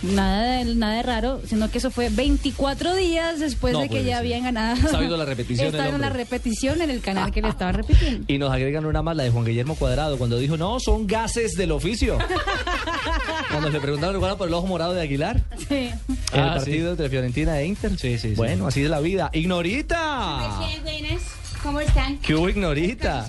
Nada de, nada de raro, sino que eso fue 24 días después No de que puede ya ser. habían ganado. Está viendo la repetición el Está viendo la repetición en el canal que le estaba repitiendo. Y nos agregan una más, la de Juan Guillermo Cuadrado, cuando dijo, no, son gases del oficio. cuando le preguntaron igual por el ojo morado de Aguilar. Sí. En Ah, el partido entre Fiorentina e Inter. Sí, sí, sí. Bueno, así es la vida. ¡Ignorita! ¿Cómo están? ¿Qué hubo, Ignorita?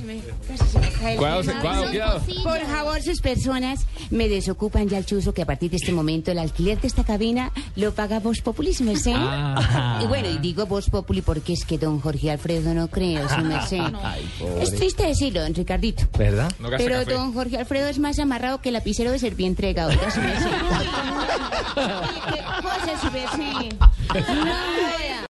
Casi se Cuidado. Por favor, sus personas me desocupan ya el chuzo que a partir de este momento el alquiler de esta cabina lo paga Voz Populi, su merced. Ah. Y bueno, y digo Voz Populi porque es que don Jorge Alfredo no creo, su merced. Ay, pobre. Es triste decirlo, don Ricardito. ¿Verdad? Pero don Jorge Alfredo es más amarrado que el lapicero de Servientrega, oiga, su merced. ¿Qué cosa, su merced? No,